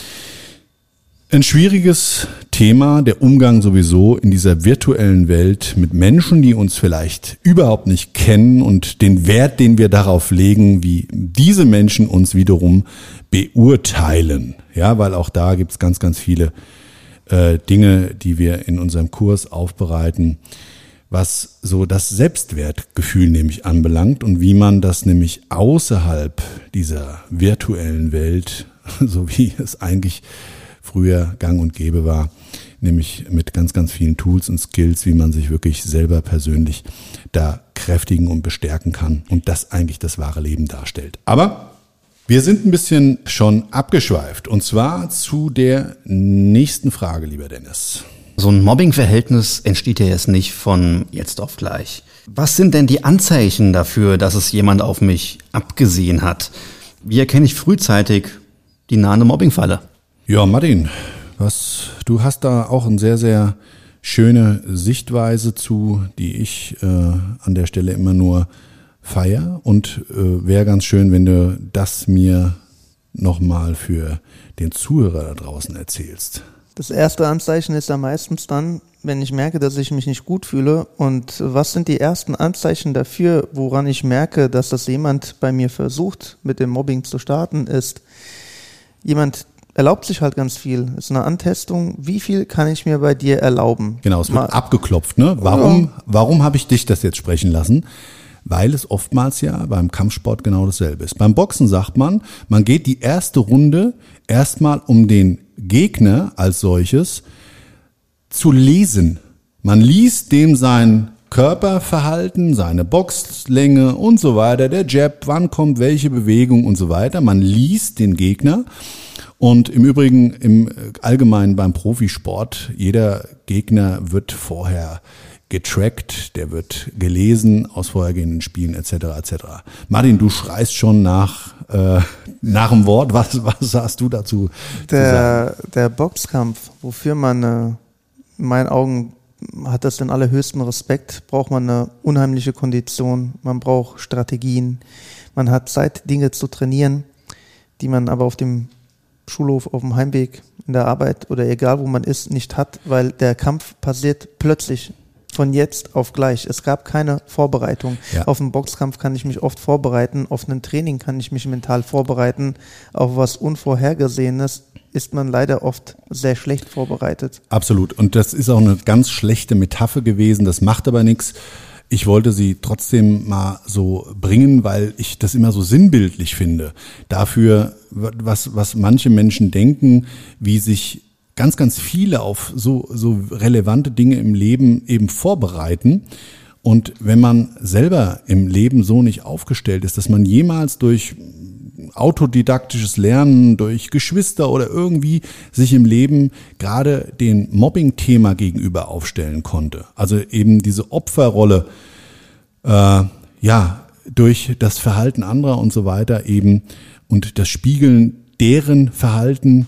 ein schwieriges Thema, der Umgang sowieso in dieser virtuellen Welt mit Menschen, die uns vielleicht überhaupt nicht kennen und den Wert, den wir darauf legen, wie diese Menschen uns wiederum beurteilen. Ja, weil auch da gibt's ganz, ganz viele äh, Dinge, die wir in unserem Kurs aufbereiten, was so das Selbstwertgefühl nämlich anbelangt und wie man das nämlich außerhalb dieser virtuellen Welt, so wie es eigentlich früher gang und gäbe war, nämlich mit ganz, ganz vielen Tools und Skills, wie man sich wirklich selber persönlich da kräftigen und bestärken kann und das eigentlich das wahre Leben darstellt. Aber wir sind ein bisschen schon abgeschweift und zwar zu der nächsten Frage, lieber Dennis. So ein Mobbingverhältnis entsteht ja jetzt nicht von jetzt auf gleich. Was sind denn die Anzeichen dafür, dass es jemand auf mich abgesehen hat? Wie erkenne ich frühzeitig die nahende Mobbingfalle? Ja, Martin, was, du hast da auch eine sehr, sehr schöne Sichtweise zu, die ich äh, an der Stelle immer nur feier und äh, wäre ganz schön, wenn du das mir nochmal für den Zuhörer da draußen erzählst. Das erste Anzeichen ist ja meistens dann, wenn ich merke, dass ich mich nicht gut fühle. Und was sind die ersten Anzeichen dafür, woran ich merke, dass das jemand bei mir versucht, mit dem Mobbing zu starten, ist, jemand erlaubt sich halt ganz viel. Ist eine Antestung. Wie viel kann ich mir bei dir erlauben? Genau, es wird Mal- abgeklopft. Ne? Warum, warum habe ich dich das jetzt sprechen lassen? Weil es oftmals ja beim Kampfsport genau dasselbe ist. Beim Boxen sagt man, man geht die erste Runde erstmal um den Gegner als solches zu lesen. Man liest dem sein Körperverhalten, seine Boxlänge und so weiter, der Jab, wann kommt welche Bewegung und so weiter. Man liest den Gegner und im Übrigen im Allgemeinen beim Profisport, jeder Gegner wird vorher getrackt, der wird gelesen aus vorhergehenden Spielen etc. etc. Martin, du schreist schon nach äh, nach dem Wort. Was was hast du dazu? Der, der Boxkampf, wofür man äh, in meinen Augen hat das den allerhöchsten Respekt, braucht man eine unheimliche Kondition, man braucht Strategien, man hat Zeit, Dinge zu trainieren, die man aber auf dem Schulhof, auf dem Heimweg, in der Arbeit oder egal wo man ist, nicht hat, weil der Kampf passiert plötzlich. von jetzt auf gleich. Es gab keine Vorbereitung. Ja. Auf einen Boxkampf kann ich mich oft vorbereiten, auf ein Training kann ich mich mental vorbereiten, auf was Unvorhergesehenes ist man leider oft sehr schlecht vorbereitet. Absolut. Und das ist auch eine ganz schlechte Metapher gewesen. Das macht aber nichts. Ich wollte sie trotzdem mal so bringen, weil ich das immer so sinnbildlich finde. Dafür, was, was manche Menschen denken, wie sich ganz, ganz viele auf so, so relevante Dinge im Leben eben vorbereiten. Und wenn man selber im Leben so nicht aufgestellt ist, dass man jemals durch autodidaktisches Lernen, durch Geschwister oder irgendwie sich im Leben gerade dem Mobbing-Thema gegenüber aufstellen konnte. Also eben diese Opferrolle, äh, ja, durch das Verhalten anderer und so weiter eben und das Spiegeln deren Verhalten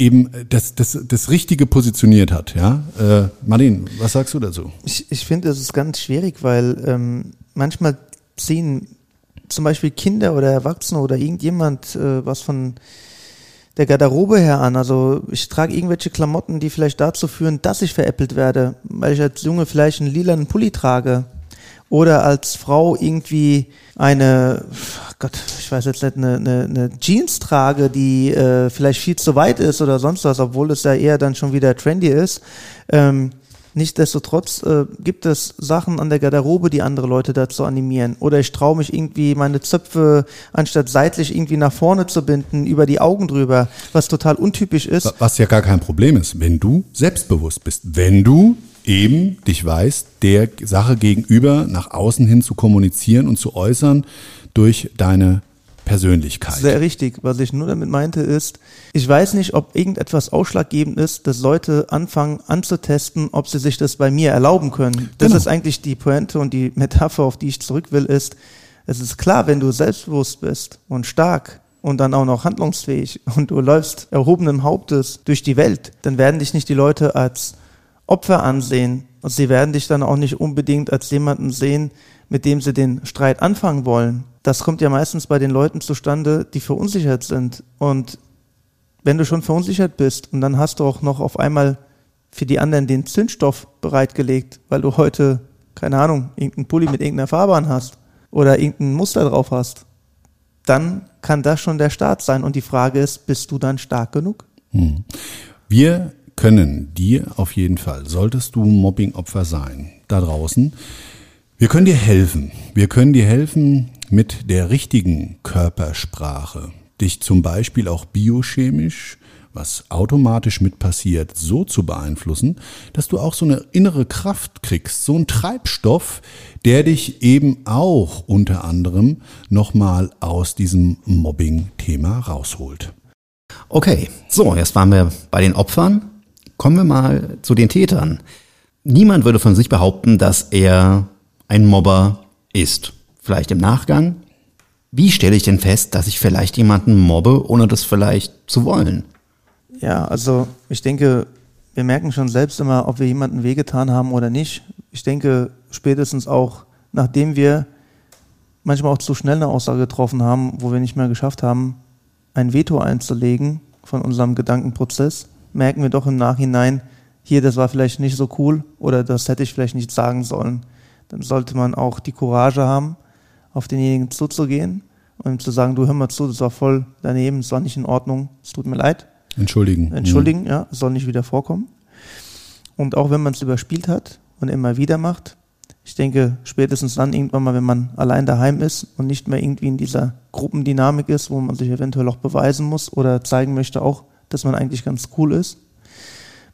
eben das, das, das Richtige positioniert hat. Ja, äh, Martin, was sagst du dazu? Ich, ich finde, es ist ganz schwierig, weil ähm, manchmal ziehen zum Beispiel Kinder oder Erwachsene oder irgendjemand äh, was von der Garderobe her an. Also ich trage irgendwelche Klamotten, die vielleicht dazu führen, dass ich veräppelt werde, weil ich als Junge vielleicht einen lilanen Pulli trage oder als Frau irgendwie eine, Gott, ich weiß jetzt nicht, eine, eine, eine Jeans trage, die äh, vielleicht viel zu weit ist oder sonst was, obwohl es ja eher dann schon wieder trendy ist. Ähm, Nichtsdestotrotz äh, gibt es Sachen an der Garderobe, die andere Leute dazu animieren. Oder ich traue mich irgendwie meine Zöpfe anstatt seitlich irgendwie nach vorne zu binden, über die Augen drüber, was total untypisch ist. Was ja gar kein Problem ist, wenn du selbstbewusst bist. Wenn du eben dich weißt, der Sache gegenüber nach außen hin zu kommunizieren und zu äußern durch deine Persönlichkeit. Sehr richtig. Was ich nur damit meinte ist, ich weiß nicht, ob irgendetwas ausschlaggebend ist, dass Leute anfangen anzutesten, ob sie sich das bei mir erlauben können. Das Genau. ist eigentlich die Pointe und die Metapher, auf die ich zurück will, ist, es ist klar, wenn du selbstbewusst bist und stark und dann auch noch handlungsfähig und du läufst erhobenen Hauptes durch die Welt, dann werden dich nicht die Leute als Opfer ansehen. Und sie werden dich dann auch nicht unbedingt als jemanden sehen, mit dem sie den Streit anfangen wollen. Das kommt ja meistens bei den Leuten zustande, die verunsichert sind. Und wenn du schon verunsichert bist und dann hast du auch noch auf einmal für die anderen den Zündstoff bereitgelegt, weil du heute, keine Ahnung, irgendeinen Pulli mit irgendeiner Farbe an hast oder irgendein Muster drauf hast, dann kann das schon der Start sein. Und die Frage ist, bist du dann stark genug? Wir können dir auf jeden Fall, solltest du Mobbingopfer sein, da draußen, wir können dir helfen. Wir können dir helfen mit der richtigen Körpersprache, dich zum Beispiel auch biochemisch, was automatisch mit passiert, so zu beeinflussen, dass du auch so eine innere Kraft kriegst, so ein Treibstoff, der dich eben auch unter anderem nochmal aus diesem Mobbing-Thema rausholt. Okay, so, jetzt waren wir bei den Opfern. Kommen wir mal zu den Tätern. Niemand würde von sich behaupten, dass er ein Mobber ist. Vielleicht im Nachgang. Wie stelle ich denn fest, dass ich vielleicht jemanden mobbe, ohne das vielleicht zu wollen? Ja, also ich denke, wir merken schon selbst immer, ob wir jemanden wehgetan haben oder nicht. Ich denke, spätestens auch, nachdem wir manchmal auch zu schnell eine Aussage getroffen haben, wo wir nicht mehr geschafft haben, ein Veto einzulegen von unserem Gedankenprozess, merken wir doch im Nachhinein, hier, das war vielleicht nicht so cool oder das hätte ich vielleicht nicht sagen sollen. Dann sollte man auch die Courage haben, auf denjenigen zuzugehen und zu sagen, du hör mal zu, das war voll daneben, es war nicht in Ordnung, es tut mir leid. Entschuldigen. Entschuldigen, ja, es soll nicht wieder vorkommen. Und auch wenn man es überspielt hat und immer wieder macht, ich denke, spätestens dann irgendwann mal, wenn man allein daheim ist und nicht mehr irgendwie in dieser Gruppendynamik ist, wo man sich eventuell auch beweisen muss oder zeigen möchte auch, dass man eigentlich ganz cool ist,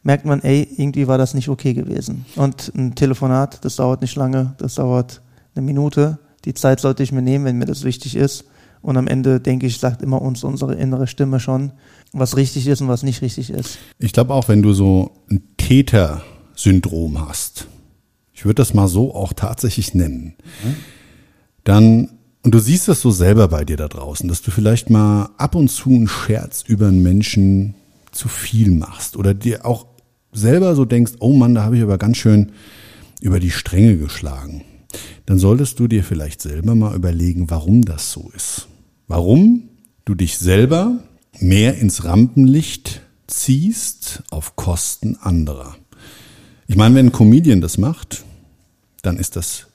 merkt man, ey, irgendwie war das nicht okay gewesen. Und ein Telefonat, das dauert nicht lange, das dauert eine Minute. Die Zeit sollte ich mir nehmen, wenn mir das wichtig ist. Und am Ende, denke ich, sagt immer uns unsere innere Stimme schon, was richtig ist und was nicht richtig ist. Ich glaube auch, wenn du so ein Täter-Syndrom hast, ich würde das mal so auch tatsächlich nennen, dann, und du siehst das so selber bei dir da draußen, dass du vielleicht mal ab und zu einen Scherz über einen Menschen zu viel machst oder dir auch selber so denkst, oh Mann, da habe ich aber ganz schön über die Stränge geschlagen. Dann solltest du dir vielleicht selber mal überlegen, warum das so ist. Warum du dich selber mehr ins Rampenlicht ziehst auf Kosten anderer. Ich meine, wenn ein Comedian das macht, dann ist das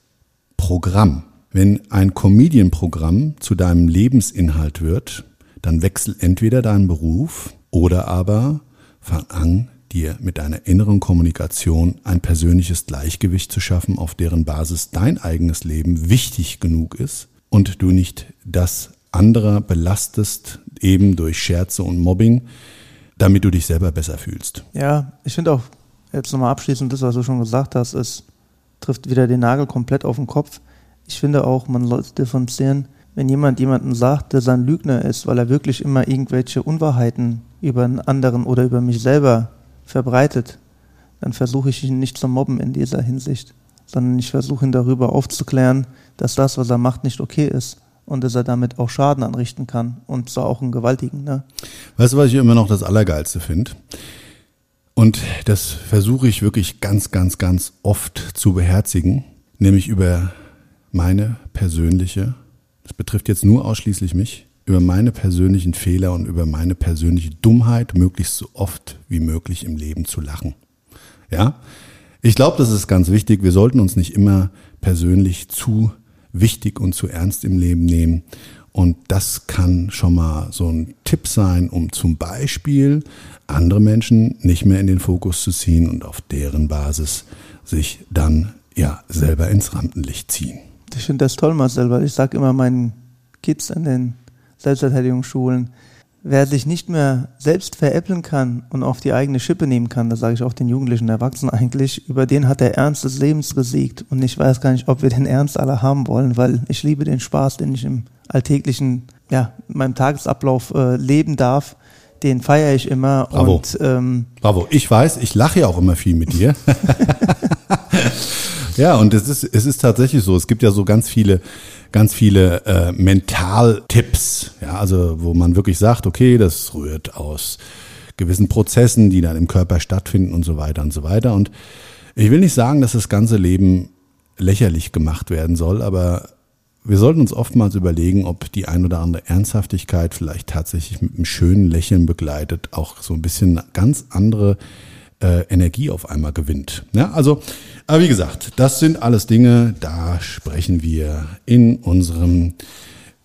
Programm. Wenn ein Comedian-Programm zu deinem Lebensinhalt wird, dann wechsel entweder deinen Beruf oder aber fang an, dir mit deiner inneren Kommunikation ein persönliches Gleichgewicht zu schaffen, auf deren Basis dein eigenes Leben wichtig genug ist und du nicht das anderer belastest, eben durch Scherze und Mobbing, damit du dich selber besser fühlst. Ja, ich finde auch, jetzt nochmal abschließend, das, was du schon gesagt hast, es trifft wieder den Nagel komplett auf den Kopf. Ich finde auch, man sollte differenzieren, wenn jemand jemanden sagt, der sein Lügner ist, weil er wirklich immer irgendwelche Unwahrheiten über einen anderen oder über mich selber verbreitet, dann versuche ich ihn nicht zu mobben in dieser Hinsicht, sondern ich versuche ihn darüber aufzuklären, dass das, was er macht, nicht okay ist und dass er damit auch Schaden anrichten kann und zwar auch einen gewaltigen. Ne? Weißt du, was ich immer noch das Allergeilste finde? Und das versuche ich wirklich ganz, ganz, ganz oft zu beherzigen, nämlich über meine persönliche, das betrifft jetzt nur ausschließlich mich, über meine persönlichen Fehler und über meine persönliche Dummheit möglichst so oft wie möglich im Leben zu lachen. Ja? Ich glaube, das ist ganz wichtig. Wir sollten uns nicht immer persönlich zu wichtig und zu ernst im Leben nehmen. Und das kann schon mal so ein Tipp sein, um zum Beispiel andere Menschen nicht mehr in den Fokus zu ziehen und auf deren Basis sich dann ja selber ins Rampenlicht ziehen. Ich finde das toll, Marcel, weil ich sage immer meinen Kids an den Selbstverteidigungsschulen, wer sich nicht mehr selbst veräppeln kann und auf die eigene Schippe nehmen kann, das sage ich auch den Jugendlichen Erwachsenen eigentlich, über den hat der Ernst des Lebens gesiegt. Und ich weiß gar nicht, ob wir den Ernst alle haben wollen, weil ich liebe den Spaß, den ich im alltäglichen, ja, in meinem Tagesablauf äh, leben darf. Den feiere ich immer. Bravo. Und, ähm, Bravo. Ich weiß, ich lache ja auch immer viel mit dir. ja, und es ist, es ist tatsächlich so. Es gibt ja so ganz viele ganz viele äh, Mentaltipps, ja, also wo man wirklich sagt, okay, das rührt aus gewissen Prozessen, die dann im Körper stattfinden und so weiter und so weiter. Und ich will nicht sagen, dass das ganze Leben lächerlich gemacht werden soll, aber wir sollten uns oftmals überlegen, ob die ein oder andere Ernsthaftigkeit vielleicht tatsächlich mit einem schönen Lächeln begleitet auch so ein bisschen ganz andere äh, Energie auf einmal gewinnt. Ja, also, aber wie gesagt, das sind alles Dinge, da sprechen wir in unserem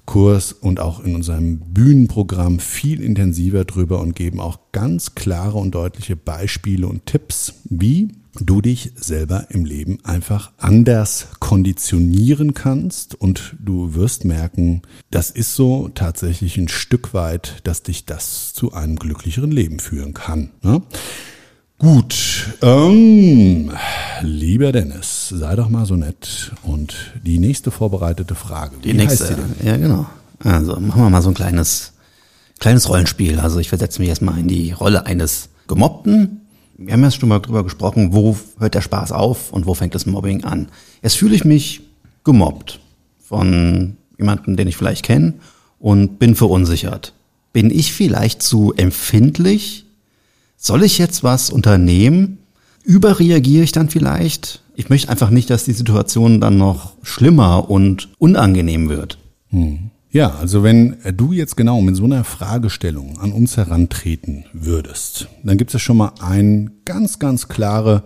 Kurs und auch in unserem Bühnenprogramm viel intensiver drüber und geben auch ganz klare und deutliche Beispiele und Tipps, wie du dich selber im Leben einfach anders konditionieren kannst und du wirst merken, das ist so tatsächlich ein Stück weit, dass dich das zu einem glücklicheren Leben führen kann. Ne? Gut, ähm, lieber Dennis, sei doch mal so nett und die nächste vorbereitete Frage. Die nächste, ja genau. Also machen wir mal so ein kleines, kleines Rollenspiel. Also ich versetze mich erstmal in die Rolle eines Gemobbten. Wir haben ja schon mal drüber gesprochen, wo hört der Spaß auf und wo fängt das Mobbing an. Jetzt fühle ich mich gemobbt von jemandem, den ich vielleicht kenne und bin verunsichert. Bin ich vielleicht zu empfindlich soll ich jetzt was unternehmen? Überreagiere ich dann vielleicht? Ich möchte einfach nicht, dass die Situation dann noch schlimmer und unangenehm wird. Hm. Ja, also wenn du jetzt genau mit so einer Fragestellung an uns herantreten würdest, dann gibt es schon mal eine ganz, ganz klare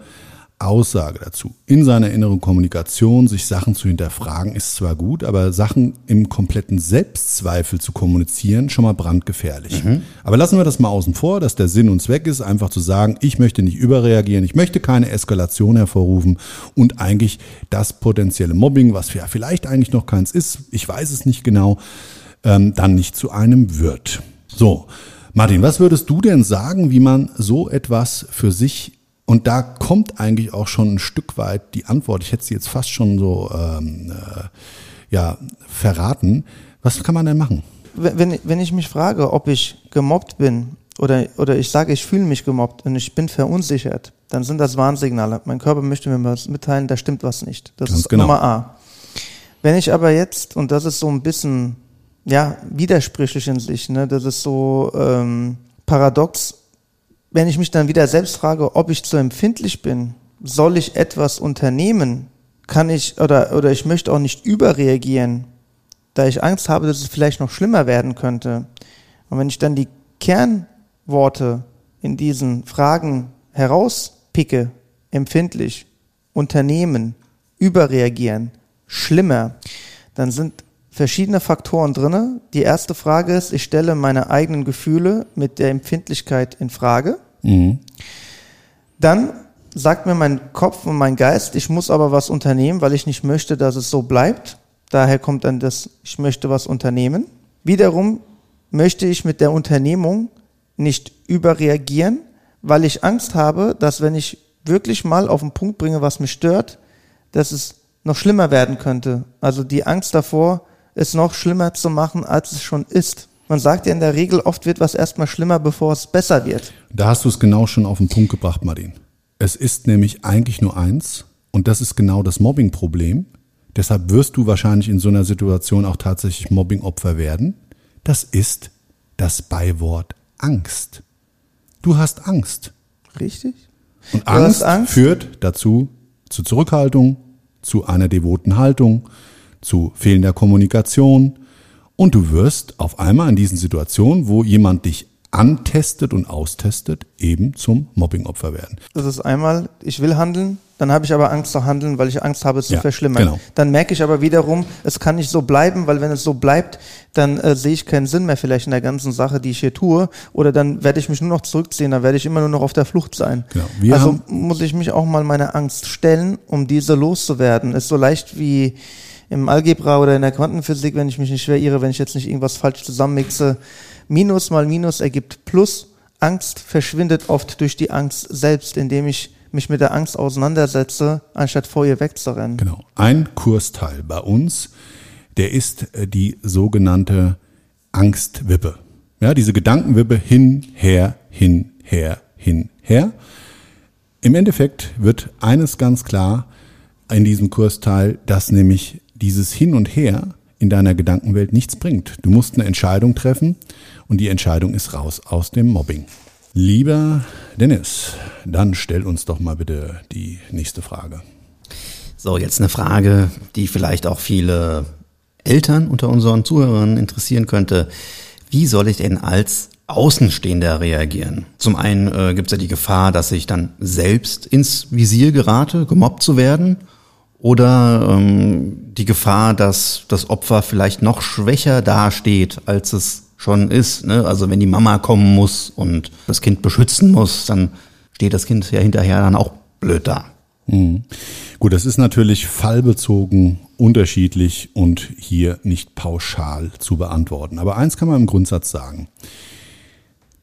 Aussage dazu. In seiner inneren Kommunikation sich Sachen zu hinterfragen, ist zwar gut, aber Sachen im kompletten Selbstzweifel zu kommunizieren, schon mal brandgefährlich. Mhm. Aber lassen wir das mal außen vor, dass der Sinn und Zweck ist, einfach zu sagen, ich möchte nicht überreagieren, ich möchte keine Eskalation hervorrufen und eigentlich das potenzielle Mobbing, was ja vielleicht eigentlich noch keins ist, ich weiß es nicht genau, ähm, dann nicht zu einem wird. So. Martin, was würdest du denn sagen, wie man so etwas für sich und da kommt eigentlich auch schon ein Stück weit die Antwort. Ich hätte sie jetzt fast schon so ähm, äh, ja, verraten. Was kann man denn machen? Wenn, wenn ich mich frage, ob ich gemobbt bin oder, oder ich sage, ich fühle mich gemobbt und ich bin verunsichert, dann sind das Warnsignale. Mein Körper möchte mir was mitteilen, da stimmt was nicht. Das Ganz ist genau. Nummer A. Wenn ich aber jetzt, und das ist so ein bisschen ja, widersprüchlich in sich, ne, das ist so ähm, paradox, wenn ich mich dann wieder selbst frage, ob ich zu empfindlich bin, soll ich etwas unternehmen? Kann ich oder, oder ich möchte auch nicht überreagieren, da ich Angst habe, dass es vielleicht noch schlimmer werden könnte. Und wenn ich dann die Kernworte in diesen Fragen herauspicke, empfindlich, Unternehmen, überreagieren, schlimmer, dann sind verschiedene Faktoren drinne. Die erste Frage ist, ich stelle meine eigenen Gefühle mit der Empfindlichkeit in Frage. Mhm. Dann sagt mir mein Kopf und mein Geist, ich muss aber was unternehmen, weil ich nicht möchte, dass es so bleibt. Daher kommt dann das, ich möchte was unternehmen. Wiederum möchte ich mit der Unternehmung nicht überreagieren, weil ich Angst habe, dass wenn ich wirklich mal auf den Punkt bringe, was mich stört, dass es noch schlimmer werden könnte. Also die Angst davor, es noch schlimmer zu machen, als es schon ist. Man sagt ja in der Regel, oft wird was erstmal schlimmer, bevor es besser wird. Da hast du es genau schon auf den Punkt gebracht, Martin. Es ist nämlich eigentlich nur eins und das ist genau das Mobbing-Problem. Deshalb wirst du wahrscheinlich in so einer Situation auch tatsächlich Mobbing-Opfer werden. Das ist das Beiwort Angst. Du hast Angst. Richtig? Und Angst, Angst? führt dazu zu Zurückhaltung, zu einer devoten Haltung, zu fehlender Kommunikation. Und du wirst auf einmal in diesen Situationen, wo jemand dich antestet und austestet, eben zum Mobbingopfer werden. Das ist einmal, ich will handeln, dann habe ich aber Angst zu handeln, weil ich Angst habe, es zu Ja, verschlimmern. genau. Dann merke ich aber wiederum, es kann nicht so bleiben, weil wenn es so bleibt, dann äh, sehe ich keinen Sinn mehr vielleicht in der ganzen Sache, die ich hier tue. Oder dann werde ich mich nur noch zurückziehen, dann werde ich immer nur noch auf der Flucht sein. Genau. Also muss ich mich auch mal meiner Angst stellen, um diese loszuwerden. Ist so leicht wie im Algebra oder in der Quantenphysik, wenn ich mich nicht schwer irre, wenn ich jetzt nicht irgendwas falsch zusammenmixe. Minus mal Minus ergibt Plus. Angst verschwindet oft durch die Angst selbst, indem ich mich mit der Angst auseinandersetze, anstatt vor ihr wegzurennen. Genau. Ein Kursteil bei uns, der ist äh, die sogenannte Angstwippe. Ja, diese Gedankenwippe hin, her, hin, her, hin, her. Im Endeffekt wird eines ganz klar in diesem Kursteil, dass nämlich dieses Hin und Her in deiner Gedankenwelt nichts bringt. Du musst eine Entscheidung treffen und die Entscheidung ist raus aus dem Mobbing. Lieber Dennis, dann stell uns doch mal bitte die nächste Frage. So, jetzt eine Frage, die vielleicht auch viele Eltern unter unseren Zuhörern interessieren könnte. Wie soll ich denn als Außenstehender reagieren? Zum einen äh, gibt es ja die Gefahr, dass ich dann selbst ins Visier gerate, gemobbt zu werden. Oder ähm, die Gefahr, dass das Opfer vielleicht noch schwächer dasteht, als es schon ist. Ne? Also wenn die Mama kommen muss und das Kind beschützen muss, dann steht das Kind ja hinterher dann auch blöd da. Mhm. Gut, das ist natürlich fallbezogen unterschiedlich und hier nicht pauschal zu beantworten. Aber eins kann man im Grundsatz sagen.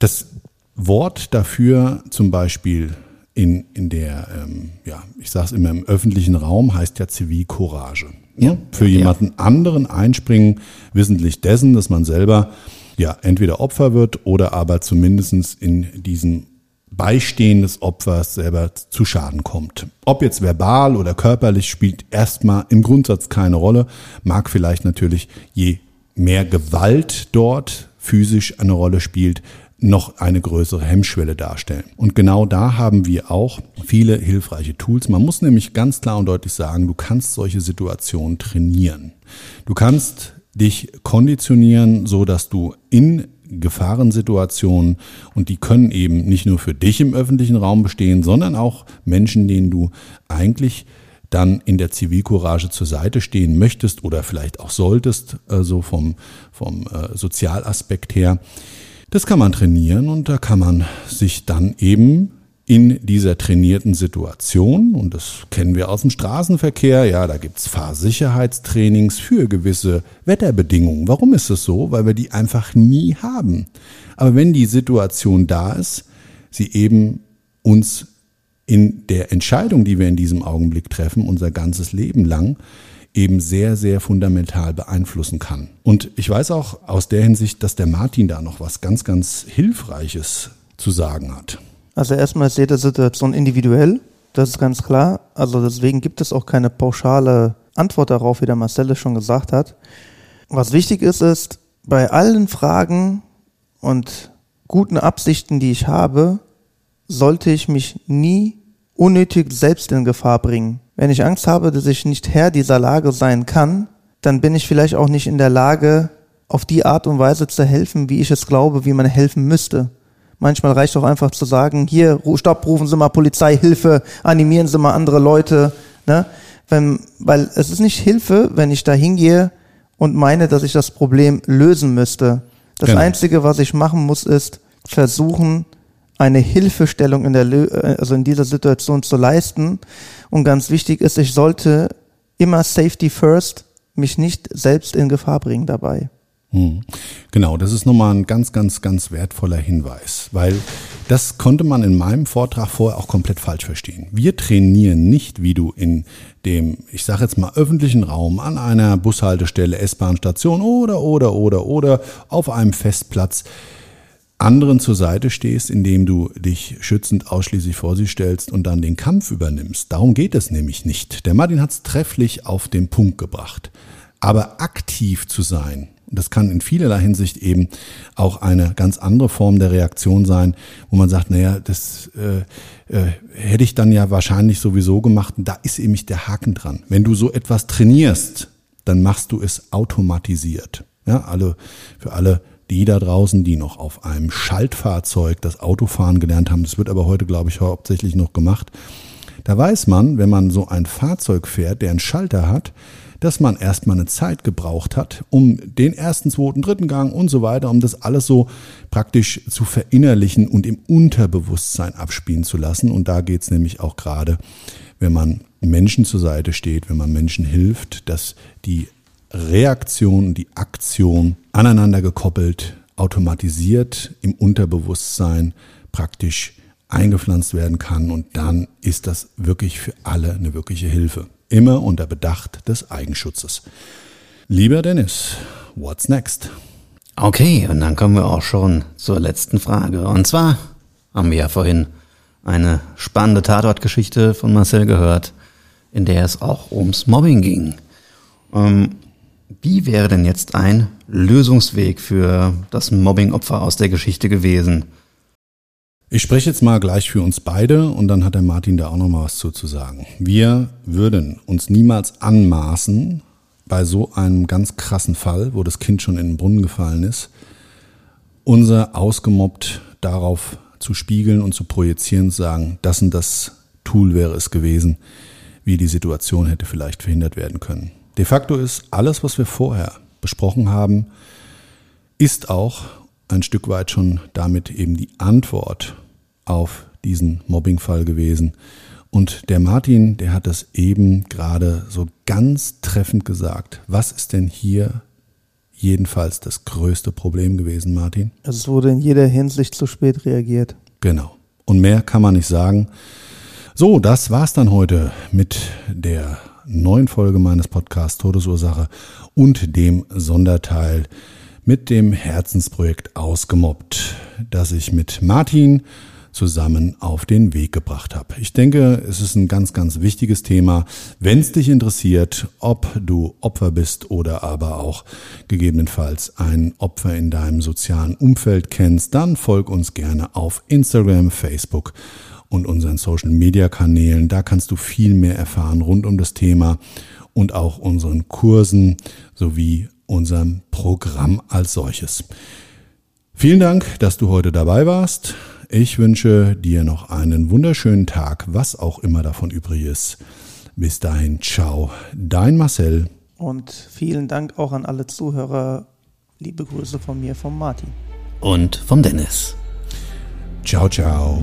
Das Wort dafür zum Beispiel in, in der, ähm, ja, ich sage es immer im öffentlichen Raum, heißt ja Zivilcourage. Ja, für jemanden anderen einspringen, wissentlich dessen, dass man selber ja entweder Opfer wird oder aber zumindestens in diesem Beistehen des Opfers selber zu Schaden kommt. Ob jetzt verbal oder körperlich spielt erstmal im Grundsatz keine Rolle, mag vielleicht natürlich je mehr Gewalt dort physisch eine Rolle spielt, noch eine größere Hemmschwelle darstellen. Und genau da haben wir auch viele hilfreiche Tools. Man muss nämlich ganz klar und deutlich sagen, du kannst solche Situationen trainieren. Du kannst dich konditionieren, so dass du in Gefahrensituationen und die können eben nicht nur für dich im öffentlichen Raum bestehen, sondern auch Menschen, denen du eigentlich dann in der Zivilcourage zur Seite stehen möchtest oder vielleicht auch solltest, so vom, vom äh, Sozialaspekt her. Das kann man trainieren und da kann man sich dann eben in dieser trainierten Situation, und das kennen wir aus dem Straßenverkehr, ja, da gibt's Fahrsicherheitstrainings für gewisse Wetterbedingungen. Warum ist es so? Weil wir die einfach nie haben. Aber wenn die Situation da ist, sie eben uns in der Entscheidung, die wir in diesem Augenblick treffen, unser ganzes Leben lang, eben sehr, sehr fundamental beeinflussen kann. Und ich weiß auch aus der Hinsicht, dass der Martin da noch was ganz, ganz Hilfreiches zu sagen hat. Also erstmal ist jede Situation individuell, das ist ganz klar. Also deswegen gibt es auch keine pauschale Antwort darauf, wie der Marcel es schon gesagt hat. Was wichtig ist, ist, bei allen Fragen und guten Absichten, die ich habe, sollte ich mich nie unnötig selbst in Gefahr bringen. Wenn ich Angst habe, dass ich nicht Herr dieser Lage sein kann, dann bin ich vielleicht auch nicht in der Lage, auf die Art und Weise zu helfen, wie ich es glaube, wie man helfen müsste. Manchmal reicht auch einfach zu sagen, hier, stopp, rufen Sie mal Polizei, Hilfe, animieren Sie mal andere Leute. Ne? wenn, weil es ist nicht Hilfe, wenn ich da hingehe und meine, dass ich das Problem lösen müsste. Das Genau. Einzige, was ich machen muss, ist versuchen, eine Hilfestellung in der, äh, also in dieser Situation zu leisten. Und ganz wichtig ist, ich sollte immer Safety first mich nicht selbst in Gefahr bringen dabei. Hm. Genau, das ist nochmal ein ganz, ganz, ganz wertvoller Hinweis, weil das konnte man in meinem Vortrag vorher auch komplett falsch verstehen. Wir trainieren nicht, wie du in dem, ich sage jetzt mal, öffentlichen Raum an einer Bushaltestelle, S-Bahn-Station oder, oder, oder, oder auf einem Festplatz anderen zur Seite stehst, indem du dich schützend ausschließlich vor sie stellst und dann den Kampf übernimmst. Darum geht es nämlich nicht. Der Martin hat es trefflich auf den Punkt gebracht. Aber aktiv zu sein, das kann in vielerlei Hinsicht eben auch eine ganz andere Form der Reaktion sein, wo man sagt, naja, das äh, äh, hätte ich dann ja wahrscheinlich sowieso gemacht. Und da ist eben der Haken dran. Wenn du so etwas trainierst, dann machst du es automatisiert. Ja, alle, für alle die da draußen, die noch auf einem Schaltfahrzeug das Autofahren gelernt haben, das wird aber heute, glaube ich, hauptsächlich noch gemacht. Da weiß man, wenn man so ein Fahrzeug fährt, der einen Schalter hat, dass man erstmal eine Zeit gebraucht hat, um den ersten, zweiten, dritten Gang und so weiter, um das alles so praktisch zu verinnerlichen und im Unterbewusstsein abspielen zu lassen. Und da geht's nämlich auch gerade, wenn man Menschen zur Seite steht, wenn man Menschen hilft, dass die Reaktion, die Aktion aneinander gekoppelt, automatisiert im Unterbewusstsein praktisch eingepflanzt werden kann und dann ist das wirklich für alle eine wirkliche Hilfe. Immer unter Bedacht des Eigenschutzes. Lieber Dennis, what's next? Okay, und dann kommen wir auch schon zur letzten Frage. Und zwar haben wir ja vorhin eine spannende Tatortgeschichte von Marcel gehört, in der es auch ums Mobbing ging. Ähm, wie wäre denn jetzt ein Lösungsweg für das Mobbing-Opfer aus der Geschichte gewesen? Ich spreche jetzt mal gleich für uns beide und dann hat der Martin da auch noch mal was zu, zu sagen. Wir würden uns niemals anmaßen, bei so einem ganz krassen Fall, wo das Kind schon in den Brunnen gefallen ist, unser ausgemobbt darauf zu spiegeln und zu projizieren, zu sagen, das und das Tool wäre es gewesen, wie die Situation hätte vielleicht verhindert werden können. De facto ist alles, was wir vorher besprochen haben, ist auch ein Stück weit schon damit eben die Antwort auf diesen Mobbingfall gewesen. Und der Martin, der hat das eben gerade so ganz treffend gesagt. Was ist denn hier jedenfalls das größte Problem gewesen, Martin? Also es wurde in jeder Hinsicht zu spät reagiert. Genau. Und mehr kann man nicht sagen. So, das war's dann heute mit der neuen Folge meines Podcasts Todesursache und dem Sonderteil mit dem Herzensprojekt Ausgemobbt, das ich mit Martin zusammen auf den Weg gebracht habe. Ich denke, es ist ein ganz, ganz wichtiges Thema. Wenn es dich interessiert, ob du Opfer bist oder aber auch gegebenenfalls ein Opfer in deinem sozialen Umfeld kennst, dann folg uns gerne auf Instagram, Facebook und unseren Social Media Kanälen. Da kannst du viel mehr erfahren rund um das Thema und auch unseren Kursen sowie unserem Programm als solches. Vielen Dank, dass du heute dabei warst. Ich wünsche dir noch einen wunderschönen Tag, was auch immer davon übrig ist. Bis dahin, ciao, dein Marcel. Und vielen Dank auch an alle Zuhörer. Liebe Grüße von mir, vom Martin. Und vom Dennis. Ciao, ciao.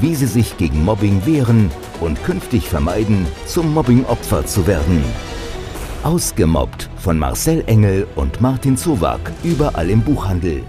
wie Sie sich gegen Mobbing wehren und künftig vermeiden, zum Mobbingopfer zu werden. Ausgemobbt von Marcel Engel und Martin Zowak. Überall im Buchhandel.